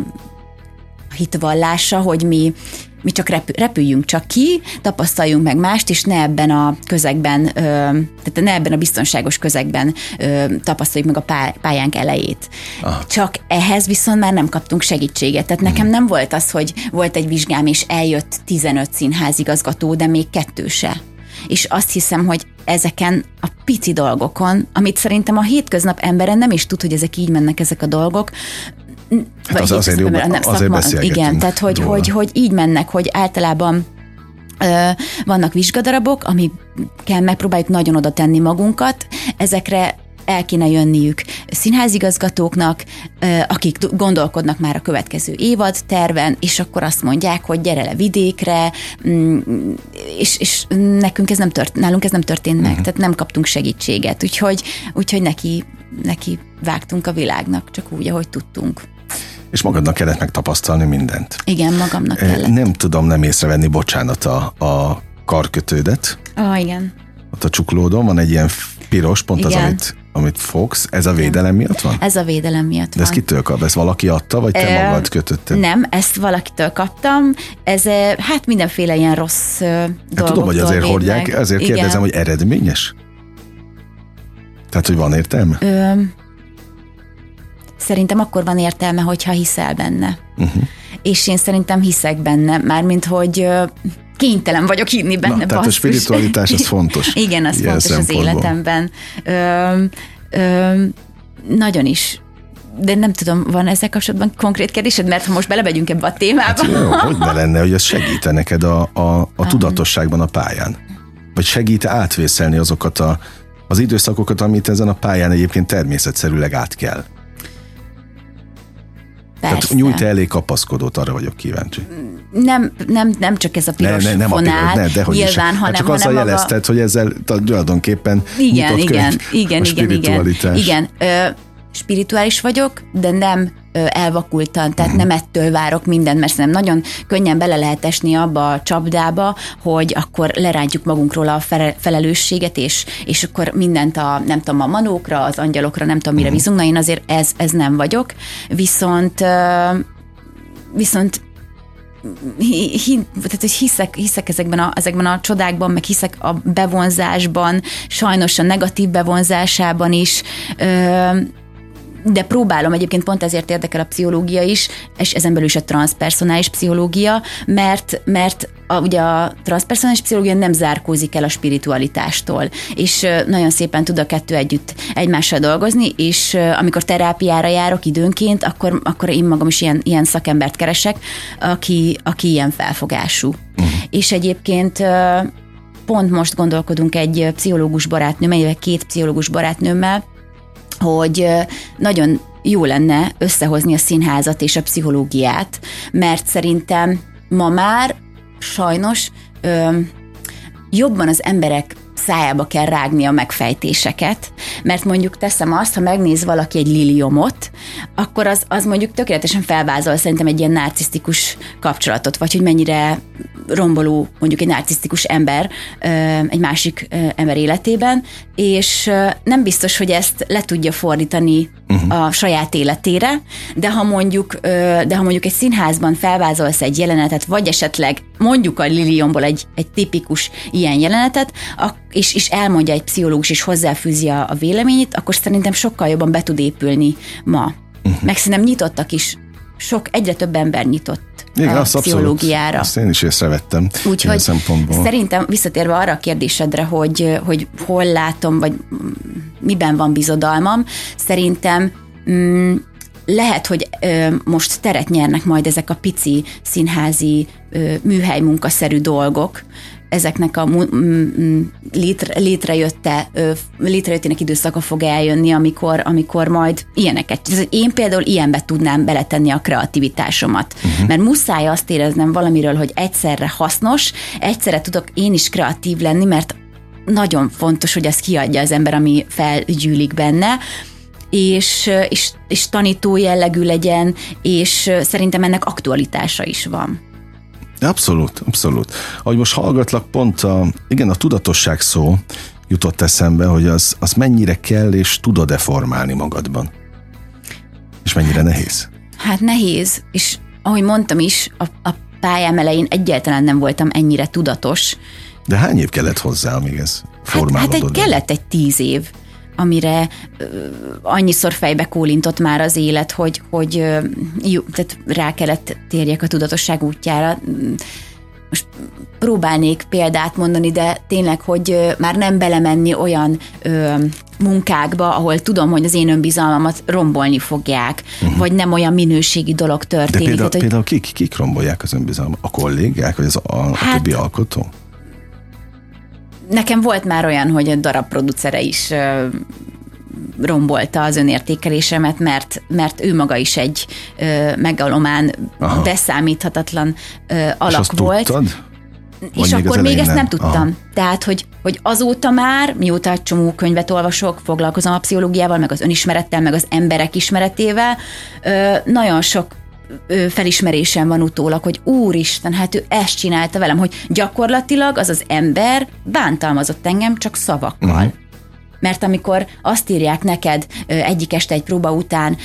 hitvallása, hogy mi, mi csak repü- repüljünk csak ki, tapasztaljunk meg mást, és ne ebben a közegben, tehát ne ebben a biztonságos közegben tapasztaljuk meg a pá- pályánk elejét. Ah. Csak ehhez viszont már nem kaptunk segítséget. Tehát nekem nem volt az, hogy volt egy vizsgám, és eljött 15 színházigazgató, de még kettő se. És azt hiszem, hogy ezeken a pici dolgokon, amit szerintem a hétköznap emberen nem is tud, hogy ezek így mennek ezek a dolgok, Hát az azért jobb- emberen, azért beszélgetünk Igen, tehát hogy, róla. hogy, hogy így mennek, hogy általában ö, vannak vizsgadarabok, amikkel megpróbáljuk nagyon oda tenni magunkat, ezekre el kéne jönniük színházigazgatóknak, akik gondolkodnak már a következő évad terven, és akkor azt mondják, hogy gyere le vidékre, mm, és, és nekünk ez nem tört, nálunk ez nem történt meg, tehát nem kaptunk segítséget, úgyhogy, úgyhogy neki, neki vágtunk a világnak, csak úgy, ahogy tudtunk. És magadnak kellett megtapasztalni mindent. Igen, magamnak kellett. Nem tudom nem észrevenni, bocsánat, a, a karkötődet. Ah, igen. Ott a csuklódon van egy ilyen piros, pont az, Igen. amit, amit fogsz. Ez a védelem miatt van? Ez a védelem miatt De ezt van. kitől kap? Ezt valaki adta, vagy te Ö, magad kötötted? Nem, ezt valakitől kaptam. Ez hát mindenféle ilyen rossz Hát dolgoktól tudom, hogy azért hordják, Igen. kérdezem, hogy eredményes? Tehát, hogy van értelme? Ö, szerintem akkor van értelme, hogyha hiszel benne. Uh-huh. És én szerintem hiszek benne, mármint, hogy kénytelen vagyok hinni benne. Na, tehát a spiritualitás az fontos. Igen, az ilyen fontos az életemben. Ö, ö, nagyon is. De nem tudom, van ezzel kapcsolatban konkrét kérdésed? Mert ha most belebegyünk ebbe a témába. Hát jó, hogy ne lenne, hogy ez segít neked a, a, a tudatosságban a pályán? Vagy segít átvészelni azokat a, az időszakokat, amit ezen a pályán egyébként természetszerűleg át kell? Tehát Persze. nyújt elég kapaszkodót, arra vagyok kíváncsi. nem, nem, nem csak ez a Ne, piros ne, nem a fonál, piros, ne, de hogy is. nyilván, Hát hanem, csak hanem azzal maga- jelezted, hogy ezzel tulajdonképpen Igen, nyitott igen, könyv igen, a igen, igen, igen. Ö, spirituális vagyok, de nem elvakultan, tehát Mhm. nem ettől várok mindent, mert szerintem nagyon könnyen bele lehet esni abba a csapdába, hogy akkor lerántjuk magunkról a fele- felelősséget, és, és akkor mindent a, nem tudom, a manókra, az angyalokra, nem tudom, Mhm. mire bízunk, na én azért ez, ez nem vagyok, viszont viszont hi, hi, tehát, hogy hiszek, hiszek ezekben, a, ezekben a csodákban, meg hiszek a bevonzásban, sajnos a negatív bevonzásában is, ö, de próbálom, egyébként pont ezért érdekel a pszichológia is, és ezen belül is a transpersonális pszichológia, mert, mert a, ugye a transpersonális pszichológia nem zárkózik el a spiritualitástól, és nagyon szépen tud a kettő együtt egymással dolgozni, és amikor terápiára járok időnként, akkor, akkor én magam is ilyen, ilyen szakembert keresek, aki, aki ilyen felfogású. Uh-huh. És egyébként pont most gondolkodunk egy pszichológus barátnőmmel, két pszichológus barátnőmmel, hogy nagyon jó lenne összehozni a színházat és a pszichológiát, mert szerintem ma már sajnos ö, jobban az emberek szájába kell rágni a megfejtéseket, mert mondjuk teszem azt, ha megnéz valaki egy liliomot, akkor az, az mondjuk tökéletesen felvázol szerintem egy ilyen narcisztikus kapcsolatot, vagy hogy mennyire romboló mondjuk egy narcisztikus ember egy másik ember életében, és nem biztos, hogy ezt le tudja fordítani uh-huh. a saját életére, de ha mondjuk de ha mondjuk egy színházban felvázolsz egy jelenetet, vagy esetleg mondjuk a Liliomból egy, egy tipikus ilyen jelenetet, és, és elmondja egy pszichológus, és hozzáfűzi a, a véleményét, akkor szerintem sokkal jobban be tud épülni ma. Uh-huh. Meg szerintem nyitottak is, sok, egyre több ember nyitott igen, a azt pszichológiára. Abszolút, azt én is észrevettem. Úgyhogy szerintem visszatérve arra a kérdésedre, hogy, hogy hol látom, vagy miben van bizodalmam, szerintem mm, lehet, hogy ö, most teret nyernek majd ezek a pici színházi ö, műhely munkaszerű dolgok, ezeknek a létre, létrejötte, létrejöttének időszaka fog eljönni, amikor, amikor majd ilyeneket. Én például ilyenbe tudnám beletenni a kreativitásomat, uh-huh. mert muszáj azt éreznem valamiről, hogy egyszerre hasznos, egyszerre tudok én is kreatív lenni, mert nagyon fontos, hogy ezt kiadja az ember, ami felgyűlik benne, és, és, és tanító jellegű legyen, és szerintem ennek aktualitása is van. Abszolút, abszolút. Ahogy most hallgatlak, pont a, igen, a tudatosság szó jutott eszembe, hogy az, az mennyire kell és tudod-e formálni magadban. És mennyire nehéz. Hát nehéz, és ahogy mondtam is, a, a pályám elején egyáltalán nem voltam ennyire tudatos. De hány év kellett hozzá, amíg ez formálódott? Hát, hát egy, kellett egy tíz év amire ö, annyiszor fejbe kólintott már az élet, hogy, hogy jó, tehát rá kellett térjek a tudatosság útjára. Most próbálnék példát mondani, de tényleg, hogy már nem belemenni olyan ö, munkákba, ahol tudom, hogy az én önbizalmamat rombolni fogják, uh-huh. vagy nem olyan minőségi dolog történik. De például, tehát, például kik, kik rombolják az önbizalmat? A kollégák, vagy az a, a hát, többi alkotó? Nekem volt már olyan, hogy a darab producere is rombolta az önértékelésemet, mert, mert ő maga is egy ö, megalomán, Aha. beszámíthatatlan ö, alak és volt. Tudtad? és még akkor még ezt nem, nem tudtam. Aha. Tehát, hogy, hogy azóta már, mióta egy csomó könyvet olvasok, foglalkozom a pszichológiával, meg az önismerettel, meg az emberek ismeretével, ö, nagyon sok felismerésem van utólag, hogy úristen, hát ő ezt csinálta velem, hogy gyakorlatilag az az ember bántalmazott engem csak szavakkal. Uh-huh. Mert amikor azt írják neked egyik este egy próba után,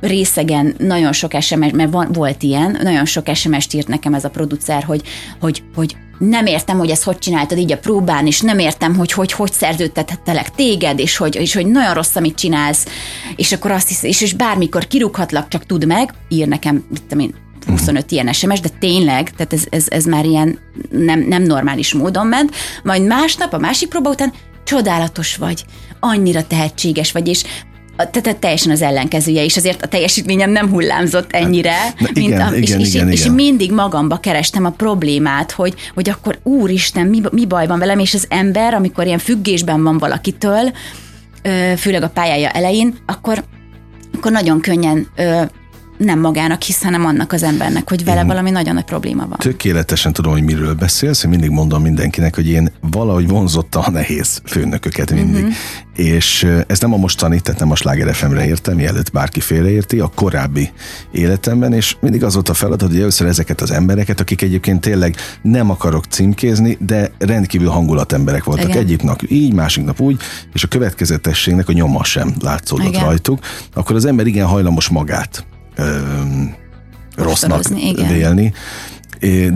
részegen nagyon sok SMS, mert van, volt ilyen, nagyon sok SMS-t írt nekem ez a producer, hogy, hogy, hogy nem értem, hogy ezt hogy csináltad így a próbán, és nem értem, hogy hogy, hogy szerződtethettelek téged, és hogy, és hogy nagyon rossz, amit csinálsz, és akkor azt hisz, és, és bármikor kirúghatlak, csak tudd meg, ír nekem, mit én, 25 ilyen SMS, de tényleg, tehát ez, ez, ez már ilyen nem, nem normális módon ment, majd másnap, a másik próba után csodálatos vagy, annyira tehetséges vagy, és tehát teljesen az ellenkezője, és azért a teljesítményem nem hullámzott ennyire, hát, Na, igen, mint a, igen, és, igen, és, igen, és mindig magamba kerestem a problémát, hogy, hogy akkor úristen, mi, mi baj van velem, és az ember, amikor ilyen függésben van valakitől, főleg a pályája elején, akkor, akkor nagyon könnyen nem magának hisz, hanem annak az embernek, hogy vele én valami nagyon nagy probléma van. Tökéletesen tudom, hogy miről beszélsz, én mindig mondom mindenkinek, hogy én valahogy vonzotta a nehéz főnököket mindig. Uh-huh. És ez nem a mostani, tehát nem a Sláger FM-re értem, mielőtt bárki félreérti, a korábbi életemben, és mindig az volt a feladat, hogy először ezeket az embereket, akik egyébként tényleg nem akarok címkézni, de rendkívül hangulatemberek voltak. Igen. Egyik nap így, másik nap úgy, és a következetességnek a nyoma sem látszódott Igen. rajtuk, akkor az ember igen hajlamos magát rossznak vélni.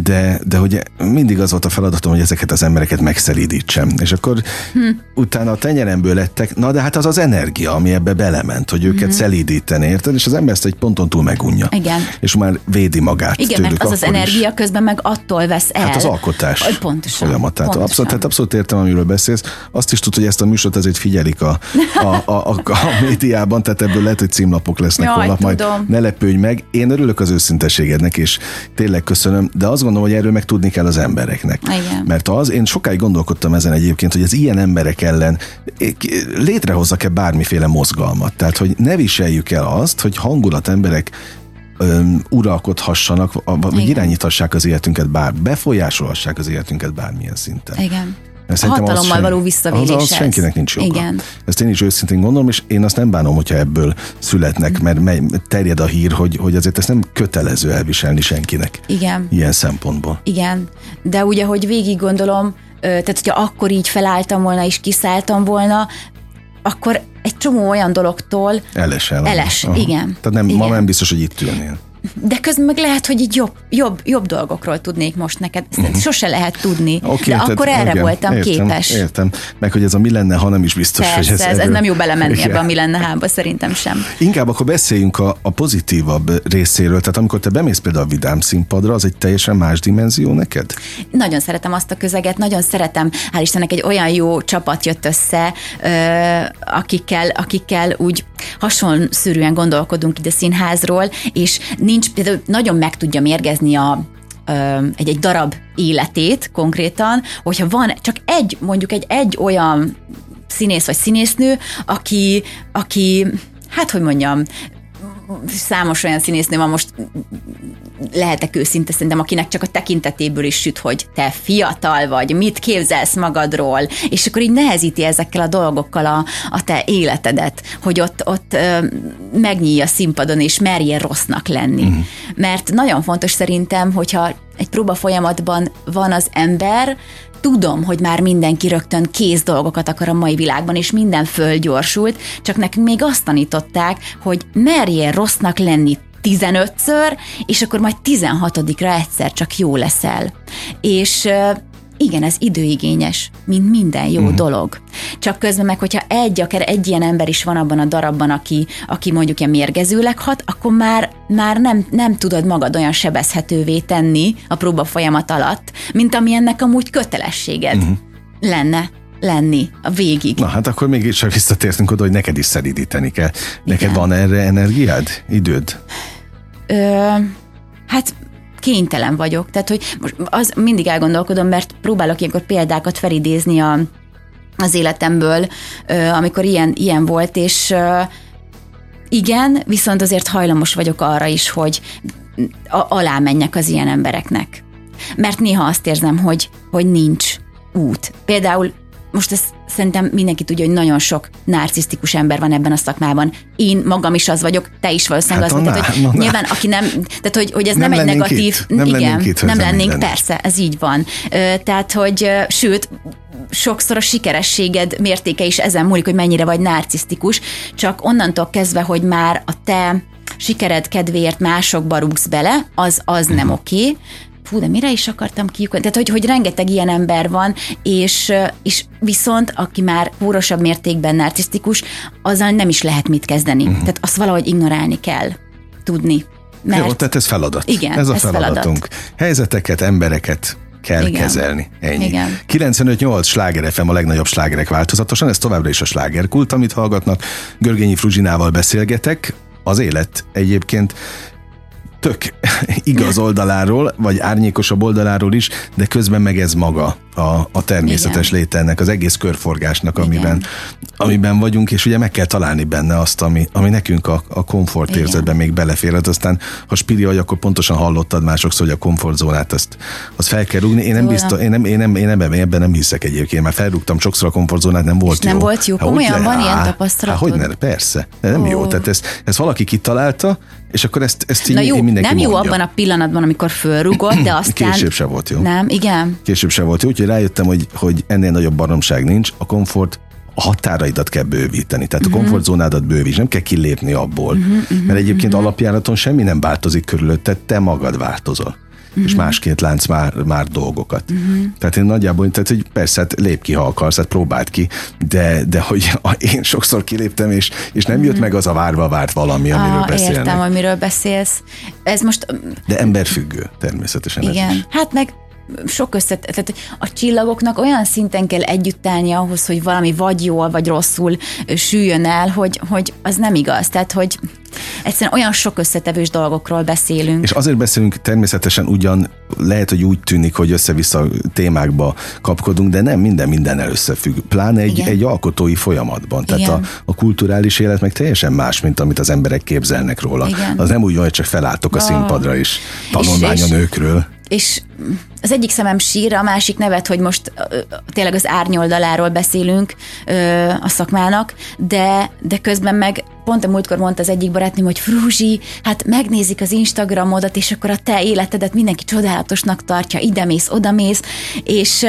De, de hogy mindig az volt a feladatom, hogy ezeket az embereket megszelídítsem. És akkor hm. utána a tenyeremből lettek, na de hát az az energia, ami ebbe belement, hogy őket hm. szelídíteni, érted? És az ember ezt egy ponton túl megunja. Igen. És már védi magát Igen, tőlük mert az az akkor is. energia közben meg attól vesz el. Hát az alkotás Hogy Pontosan. folyamatát. pontosan. Abszolút, tehát abszolút értem, amiről beszélsz. Azt is tudod, hogy ezt a műsort azért figyelik a, a, a, a, a médiában, tehát ebből lehet, hogy címlapok lesznek Jaj, holnap, majd tudom. ne lepődj meg. Én örülök az őszinteségednek, és tényleg köszönöm, de azt gondolom, hogy erről meg tudni kell az embereknek. Igen. Mert az, én sokáig gondolkodtam ezen egyébként, hogy az ilyen emberek ellen létrehozzak-e bármiféle mozgalmat. Tehát, hogy ne viseljük el azt, hogy hangulat emberek öm, uralkodhassanak, vagy irányíthassák az életünket, bár befolyásolhassák az életünket bármilyen szinten. Igen. Szerintem az hatalommal sen- való az, visszavéréshez. az senkinek nincs joga. Igen. Ezt én is őszintén gondolom, és én azt nem bánom, hogyha ebből születnek, mert terjed a hír, hogy, hogy azért ezt nem kötelező elviselni senkinek. Igen. Ilyen szempontból. Igen, de ugye, hogy végig gondolom, tehát hogyha akkor így felálltam volna és kiszálltam volna, akkor egy csomó olyan dologtól, Elesel. Eles, igen. Tehát nem, ma Igen. nem biztos, hogy itt ülnél. De közben meg lehet, hogy így jobb, jobb, jobb dolgokról tudnék most neked. Ezt sose lehet tudni. Oké, de tehát- akkor erre igen, voltam értem, képes. Értem. Meg hogy ez a mi lenne, ha nem is biztos, Persze, hogy ez, ez, ez, nem jó belemenni Igen. ebbe a mi lenne hába, szerintem sem. Inkább akkor beszéljünk a, a pozitívabb részéről. Tehát amikor te bemész például a vidám színpadra, az egy teljesen más dimenzió neked? Nagyon szeretem azt a közeget, nagyon szeretem, hál' Istennek egy olyan jó csapat jött össze, ö, akikkel, akikkel úgy hasonszörűen gondolkodunk ide színházról, és nincs, például nagyon meg tudja mérgezni a egy, egy darab életét konkrétan, hogyha van csak egy, mondjuk egy, egy olyan színész vagy színésznő, aki, aki hát hogy mondjam, számos olyan színésznő van most lehetek őszinte szerintem, akinek csak a tekintetéből is süt, hogy te fiatal vagy, mit képzelsz magadról, és akkor így nehezíti ezekkel a dolgokkal a, a te életedet, hogy ott, ott ö, megnyílj a színpadon, és merjél rossznak lenni. Mm. Mert nagyon fontos szerintem, hogyha egy próba folyamatban van az ember, tudom, hogy már mindenki rögtön kész dolgokat akar a mai világban, és minden fölgyorsult, csak nekünk még azt tanították, hogy merjél rossznak lenni 15-ször, és akkor majd 16-ra egyszer csak jó leszel. És igen, ez időigényes, mint minden jó uh-huh. dolog. Csak közben meg, hogyha egy, akár egy ilyen ember is van abban a darabban, aki, aki mondjuk ilyen mérgezőleg hat, akkor már, már nem, nem tudod magad olyan sebezhetővé tenni a próba folyamat alatt, mint ami ennek amúgy kötelességed uh-huh. lenne lenni a végig. Na hát akkor mégis csak visszatértünk oda, hogy neked is szeridíteni kell. Neked Igen. van erre energiád, időd? Ö, hát kénytelen vagyok. Tehát, hogy most az mindig elgondolkodom, mert próbálok ilyenkor példákat felidézni a, az életemből, amikor ilyen, ilyen volt, és igen, viszont azért hajlamos vagyok arra is, hogy alá menjek az ilyen embereknek. Mert néha azt érzem, hogy, hogy nincs út. Például most ezt szerintem mindenki tudja, hogy nagyon sok narcisztikus ember van ebben a szakmában. Én magam is az vagyok, te is valószínűleg Hát az vagy. Tehát, hogy na. nyilván, aki nem, tehát hogy, hogy ez Nem nem, egy negatív, itt. Nem igen, lennénk itt, nem lennénk, lenne. persze, ez így van. Tehát, hogy sőt, sokszor a sikerességed mértéke is ezen múlik, hogy mennyire vagy narcisztikus, csak onnantól kezdve, hogy már a te sikered kedvéért másokba rúgsz bele, az, az nem Mhm. oké. Okay. Fú, de mire is akartam kiukadni? Tehát, hogy, hogy rengeteg ilyen ember van, és, és viszont, aki már kórosabb mértékben narcisztikus, azzal nem is lehet mit kezdeni. Mhm. Tehát azt valahogy ignorálni kell tudni. Mert Jó, tehát ez feladat. Igen, ez a ez feladatunk. Helyzeteket, embereket kell Igen. kezelni. Ennyi. Igen. 95-8 sláger FM a legnagyobb slágerek változatosan, ez továbbra is a slágerkult, amit hallgatnak. Görgényi Fruzsinával beszélgetek. Az élet egyébként tök igaz oldaláról, vagy árnyékosabb oldaláról is, de közben meg ez maga a, a természetes Igen. léte ennek, az egész körforgásnak, Igen. amiben, amiben vagyunk, és ugye meg kell találni benne azt, ami, ami nekünk a, a komfort Igen. érzetben még belefér. Hát aztán, ha spiri vagy, akkor pontosan hallottad már sokszor, hogy a komfortzónát azt, azt fel kell rúgni. Én nem, biztos, én nem, én nem, én ebben, ebben nem hiszek egyébként, mert felrúgtam sokszor a komfortzónát, nem volt És nem jó. volt jó? Hogy Komolyan le- van ilyen Á, tapasztalatod? Hát hogy ne, persze. De nem Ó. jó. Tehát ezt, ezt valaki kitalálta, és akkor ezt, ezt így Na jó, mindenki nem jó mondja. abban a pillanatban, amikor fölrugod, de aztán... Később se volt jó. Nem, igen. Később se volt jó, úgyhogy rájöttem, hogy, hogy ennél nagyobb baromság nincs. A komfort a határaidat kell bővíteni, tehát uh-huh. a komfortzónádat bővíts, nem kell kilépni abból, uh-huh, uh-huh, mert egyébként uh-huh. alapjáraton semmi nem változik körülötted, te magad változol. Uh-huh. és másként látsz már, már dolgokat. Uh-huh. Tehát én nagyjából, tehát hogy persze, hát lép ki, ha akarsz, hát próbáld ki, de, de hogy én sokszor kiléptem, és, és nem uh-huh. jött meg az a várva várt valami, amiről ah, beszélnek. Értem, amiről beszélsz. Ez most... De emberfüggő, természetesen. Igen, hát meg sok összet, tehát a csillagoknak olyan szinten kell együtt állni ahhoz, hogy valami vagy jól, vagy rosszul süljön el, hogy, hogy az nem igaz. Tehát, hogy egyszerűen olyan sok összetevős dolgokról beszélünk. És azért beszélünk természetesen ugyan, lehet, hogy úgy tűnik, hogy össze-vissza témákba kapkodunk, de nem minden minden összefügg. Pláne egy, egy alkotói folyamatban. Tehát a, a kulturális élet meg teljesen más, mint amit az emberek képzelnek róla. Igen. Az nem úgy hogy csak felálltok a oh. színpadra is tanulmány a nőkről. És az egyik szemem sír, a másik nevet, hogy most tényleg az árnyoldaláról beszélünk a szakmának, de, de közben meg pont a múltkor mondta az egyik barátnőm, hogy Frúzsi, hát megnézik az Instagramodat, és akkor a te életedet mindenki csodálatosnak tartja, idemész, odamész, és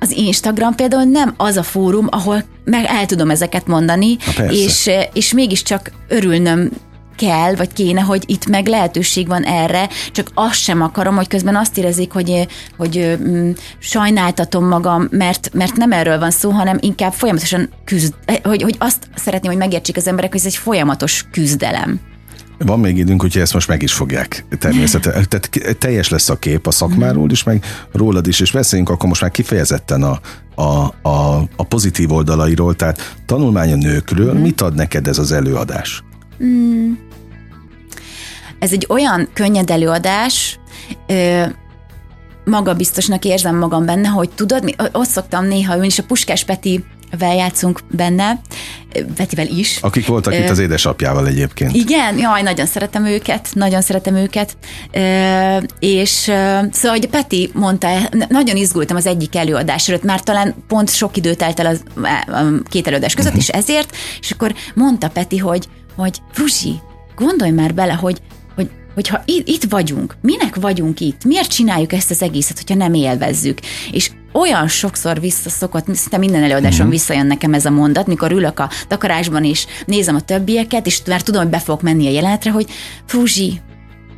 az Instagram például nem az a fórum, ahol meg el tudom ezeket mondani, és, és mégiscsak örülnöm kell, vagy kéne, hogy itt meg lehetőség van erre, csak azt sem akarom, hogy közben azt érezik, hogy, hogy mm, sajnáltatom magam, mert, mert nem erről van szó, hanem inkább folyamatosan küzd, hogy, hogy azt szeretném, hogy megértsék az emberek, hogy ez egy folyamatos küzdelem. Van még időnk, úgyhogy ezt most meg is fogják természetesen. Tehát teljes lesz a kép a szakmáról is, meg rólad is, és beszéljünk akkor most már kifejezetten a, a, a, a pozitív oldalairól, tehát tanulmány a nőkről, mm. mit ad neked ez az előadás? Mm. Ez egy olyan könnyed előadás, ö, magabiztosnak érzem magam benne, hogy tudod, mi, ott szoktam néha ülni, és a Puskás Peti vel játszunk benne, Petivel is. Akik voltak itt az édesapjával egyébként. Igen, jaj, nagyon szeretem őket, nagyon szeretem őket. És szóval, hogy Peti mondta, nagyon izgultam az egyik előadás előtt, már talán pont sok idő telt el az, a két előadás között, uh-huh. és ezért, és akkor mondta Peti, hogy, hogy Fruzsi, gondolj már bele, hogy hogyha itt vagyunk, minek vagyunk itt, miért csináljuk ezt az egészet, hogyha nem élvezzük. És olyan sokszor visszaszokott, szinte minden előadáson uh-huh. visszajön nekem ez a mondat, mikor ülök a takarásban és nézem a többieket, és már tudom, hogy be fogok menni a jelenetre, hogy Fruzsi,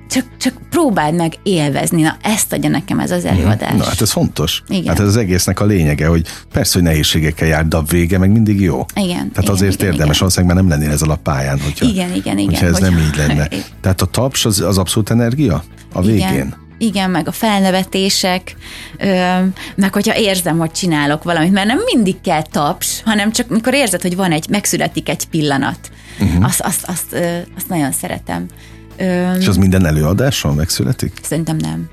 csak, csak próbáld meg élvezni. Na, ezt adja nekem ez az mhm. előadás. Na, hát ez fontos. Igen. Hát ez az egésznek a lényege, hogy persze, hogy nehézségekkel jár, de a vége meg mindig jó. Igen. Tehát igen, azért igen, érdemes, valószínűleg már nem lennél ezzel a pályán, hogyha, igen, igen, igen, hogyha ez hogyha, nem így lenne. Tehát a taps az, az abszolút energia a végén. Igen. Igen, meg a felnevetések, meg hogyha érzem, hogy csinálok valamit, mert nem mindig kell taps, hanem csak mikor érzed, hogy van egy, megszületik egy pillanat. Uh-huh. Azt, azt, azt, azt nagyon szeretem. És az minden előadáson megszületik? Szerintem nem.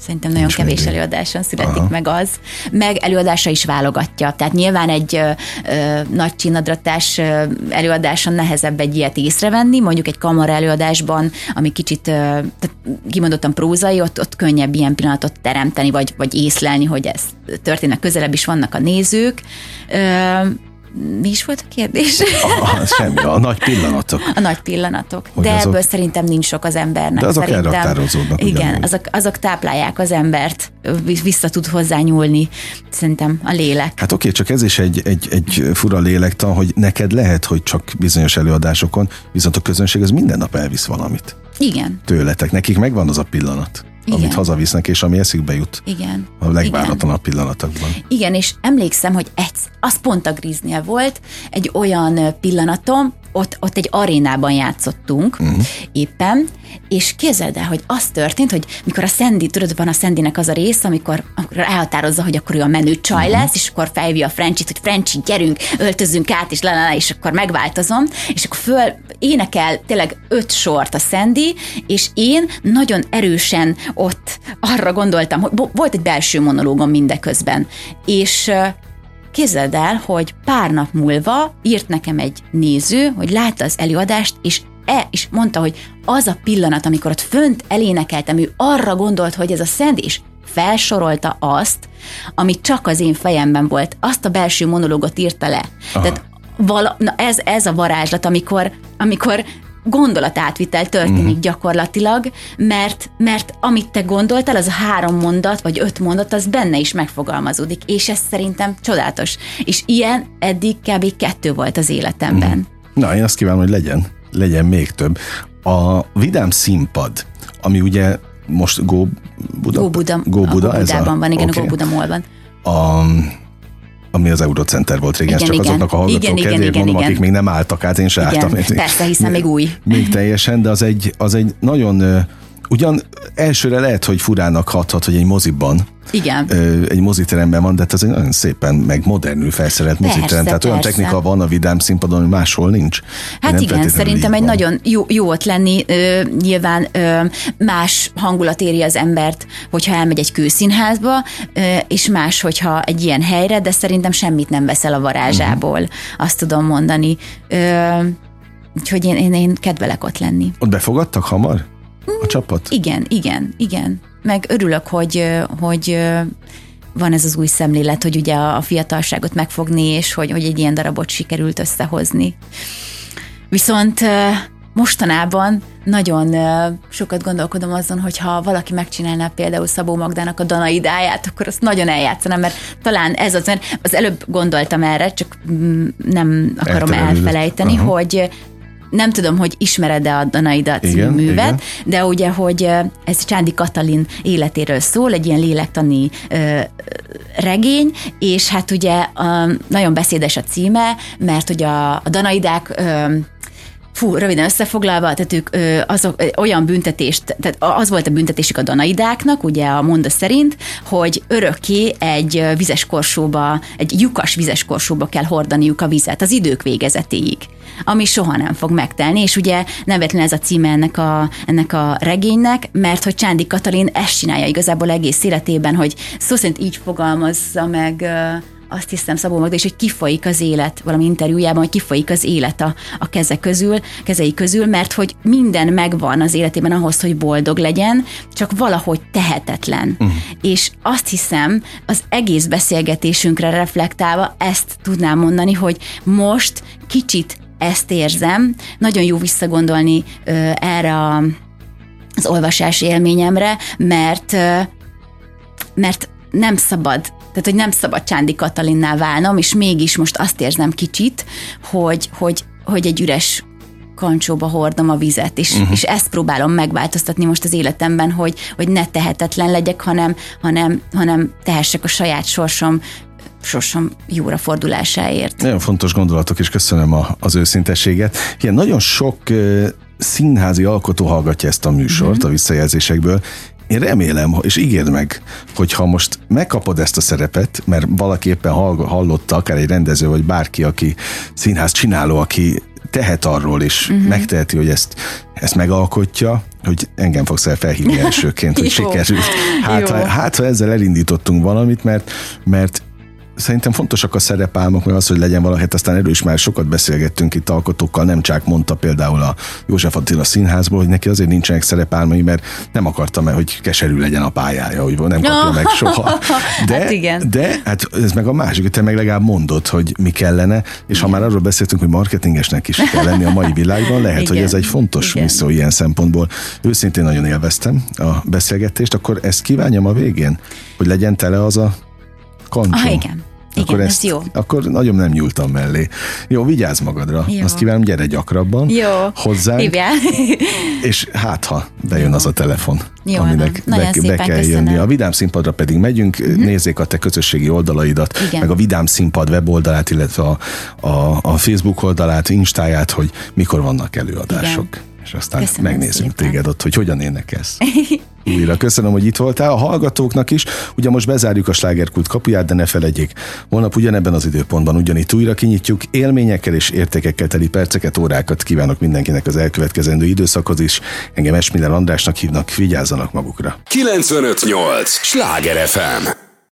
Szerintem nagyon Nincs kevés még. előadáson születik Aha. meg az. Meg előadása is válogatja. Tehát nyilván egy ö, ö, nagy csinadratás előadáson nehezebb egy ilyet észrevenni, mondjuk egy kamara előadásban, ami kicsit ö, tehát kimondottan prózai, ott, ott könnyebb ilyen pillanatot teremteni, vagy, vagy észlelni, hogy ez történnek, közelebb is vannak a nézők. Ö, mi is volt a kérdés? A, semmi, a nagy pillanatok. A nagy pillanatok. Hogy De azok, ebből szerintem nincs sok az embernek. De azok szerintem, elraktározódnak. Igen, azok, azok táplálják az embert, vissza tud hozzá nyúlni, szerintem a lélek. Hát oké, csak ez is egy, egy, egy fura lélektan, hogy neked lehet, hogy csak bizonyos előadásokon, viszont a közönség az minden nap elvisz valamit. Igen. Tőletek, nekik megvan az a pillanat. Igen. amit hazavisznek, és ami eszükbe jut. Igen. A legváratlanabb pillanatokban. Igen, és emlékszem, hogy egy, az pont a Griznél volt, egy olyan pillanatom, ott, ott egy arénában játszottunk uh-huh. éppen, és képzeld el, hogy az történt, hogy mikor a Sandy, tudod, van a Sandynek az a rész, amikor, amikor elhatározza, hogy akkor ő a menő csaj uh-huh. lesz, és akkor felhívja a Frencsit, hogy Frencsi, gyerünk, öltözünk át, és lalala, és akkor megváltozom, és akkor föl énekel tényleg öt sort a Sandy, és én nagyon erősen ott arra gondoltam, hogy volt egy belső monológom mindeközben, és Képzeld el, hogy pár nap múlva írt nekem egy néző, hogy látta az előadást, és e, és mondta, hogy az a pillanat, amikor ott fönt elénekeltem, ő arra gondolt, hogy ez a szent, és felsorolta azt, ami csak az én fejemben volt. Azt a belső monológot írta le. Aha. Tehát vala, na ez, ez a varázslat, amikor, amikor gondolatátvitel történik uh-huh. gyakorlatilag, mert, mert amit te gondoltál, az a három mondat, vagy öt mondat, az benne is megfogalmazódik, és ez szerintem csodálatos. És ilyen eddig kb. kettő volt az életemben. Uh-huh. Na, én azt kívánom, hogy legyen, legyen még több. A Vidám színpad, ami ugye most Go Buda? Go Buda. Go Buda, a Go ez a, van, igen, okay. a Go Buda Mall-ban. A, ami az Eurocenter volt régen, igen, csak igen. azoknak a hallgatók igen, kedvéért igen, mondom, igen. akik még nem álltak át, én se igen, álltam. Persze, hiszen még új. Még teljesen, de az egy, az egy nagyon Ugyan elsőre lehet, hogy furának hathat, hogy egy moziban, igen. egy moziteremben van, de hát ez egy nagyon szépen meg modernül felszerelt persze, moziterem. Tehát persze. olyan technika van a vidám színpadon, hogy máshol nincs. Hát igen, szerintem egy van. nagyon jó, jó ott lenni. Ö, nyilván ö, más hangulat éri az embert, hogyha elmegy egy kőszínházba, ö, és más, hogyha egy ilyen helyre, de szerintem semmit nem veszel a varázsából, uh-huh. azt tudom mondani. Ö, úgyhogy én, én, én kedvelek ott lenni. Ott befogadtak hamar? A csapat? Igen, igen, igen. Meg örülök, hogy, hogy van ez az új szemlélet, hogy ugye a fiatalságot megfogni, és hogy, hogy egy ilyen darabot sikerült összehozni. Viszont mostanában nagyon sokat gondolkodom azon, hogy ha valaki megcsinálná például Szabó Magdának a Danaidáját, akkor azt nagyon eljátszanám, mert talán ez az, mert az előbb gondoltam erre, csak mm, nem akarom elfelejteni, Aha. hogy nem tudom, hogy ismered-e a Danaida című igen, művet, igen. de ugye, hogy ez Csándi Katalin életéről szól, egy ilyen lélektani ö, regény, és hát ugye a, nagyon beszédes a címe, mert ugye a, a Danaidák ö, Fú, röviden összefoglalva, tehát ők azok, olyan büntetést, tehát az volt a büntetésük a danaidáknak, ugye a monda szerint, hogy örökké egy vizes korsóba, egy lyukas vizes korsóba kell hordaniuk a vizet az idők végezetéig ami soha nem fog megtelni, és ugye nevetlen ez a címe ennek a, ennek a regénynek, mert hogy Csándi Katalin ezt csinálja igazából egész életében, hogy szó szerint így fogalmazza meg azt hiszem Szabó Magda is, hogy kifolyik az élet, valami interjújában, hogy kifolyik az élet a, a keze közül, kezei közül, mert hogy minden megvan az életében ahhoz, hogy boldog legyen, csak valahogy tehetetlen. Uh-huh. És azt hiszem, az egész beszélgetésünkre reflektálva ezt tudnám mondani, hogy most kicsit ezt érzem. Nagyon jó visszagondolni ö, erre a, az olvasás élményemre, mert ö, mert nem szabad, tehát hogy nem szabad Csándi Katalinnál válnom, és mégis most azt érzem kicsit, hogy, hogy, hogy egy üres kancsóba hordom a vizet, és, uh-huh. és ezt próbálom megváltoztatni most az életemben, hogy, hogy ne tehetetlen legyek, hanem, hanem, hanem tehessek a saját sorsom sorsom jóra fordulásáért. Nagyon fontos gondolatok, és köszönöm a, az őszintességet. Ilyen nagyon sok színházi alkotó hallgatja ezt a műsort mm-hmm. a visszajelzésekből, én remélem, és ígérd meg, hogy ha most megkapod ezt a szerepet, mert valaki éppen hallotta, akár egy rendező, vagy bárki, aki színház csináló, aki tehet arról, és uh-huh. megteheti, hogy ezt, ezt megalkotja, hogy engem fogsz el felhívni elsőként, hogy sikerült. Hát, ha, hát, ha ezzel elindítottunk valamit, mert, mert szerintem fontosak a szerepálmok, mert az, hogy legyen valaki, hát aztán erről is már sokat beszélgettünk itt alkotókkal, nem csak mondta például a József Attila színházból, hogy neki azért nincsenek szerepálmai, mert nem akarta meg, hogy keserű legyen a pályája, hogy nem kapja meg soha. De, hát igen. de hát ez meg a másik, hogy te meg legalább mondod, hogy mi kellene, és igen. ha már arról beszéltünk, hogy marketingesnek is kell lenni a mai világban, lehet, igen. hogy ez egy fontos igen. misszió ilyen szempontból. Őszintén nagyon élveztem a beszélgetést, akkor ezt kívánjam a végén, hogy legyen tele az a kancsó. Ah, igen. Igen, akkor ezt, jó. Akkor nagyon nem nyúltam mellé. Jó, vigyázz magadra. Jó. Azt kívánom, gyere gyakrabban jó. hozzánk. És hát, ha bejön az a telefon, jó, aminek be, be kell köszönöm. jönni. A Vidám színpadra pedig megyünk, uh-huh. nézzék a te közösségi oldalaidat, Igen. meg a Vidám színpad weboldalát, illetve a, a, a Facebook oldalát, Instáját, hogy mikor vannak előadások. Igen és aztán Köszönöm megnézzünk szépen. téged ott, hogy hogyan énekelsz. Újra köszönöm, hogy itt voltál. A hallgatóknak is, ugye most bezárjuk a slágerkult kapuját, de ne felejtjék, holnap ugyanebben az időpontban ugyanitt újra kinyitjuk. Élményekkel és értékekkel teli perceket, órákat kívánok mindenkinek az elkövetkezendő időszakhoz is. Engem Esmiller Andrásnak hívnak, vigyázzanak magukra. 958! Sláger FM!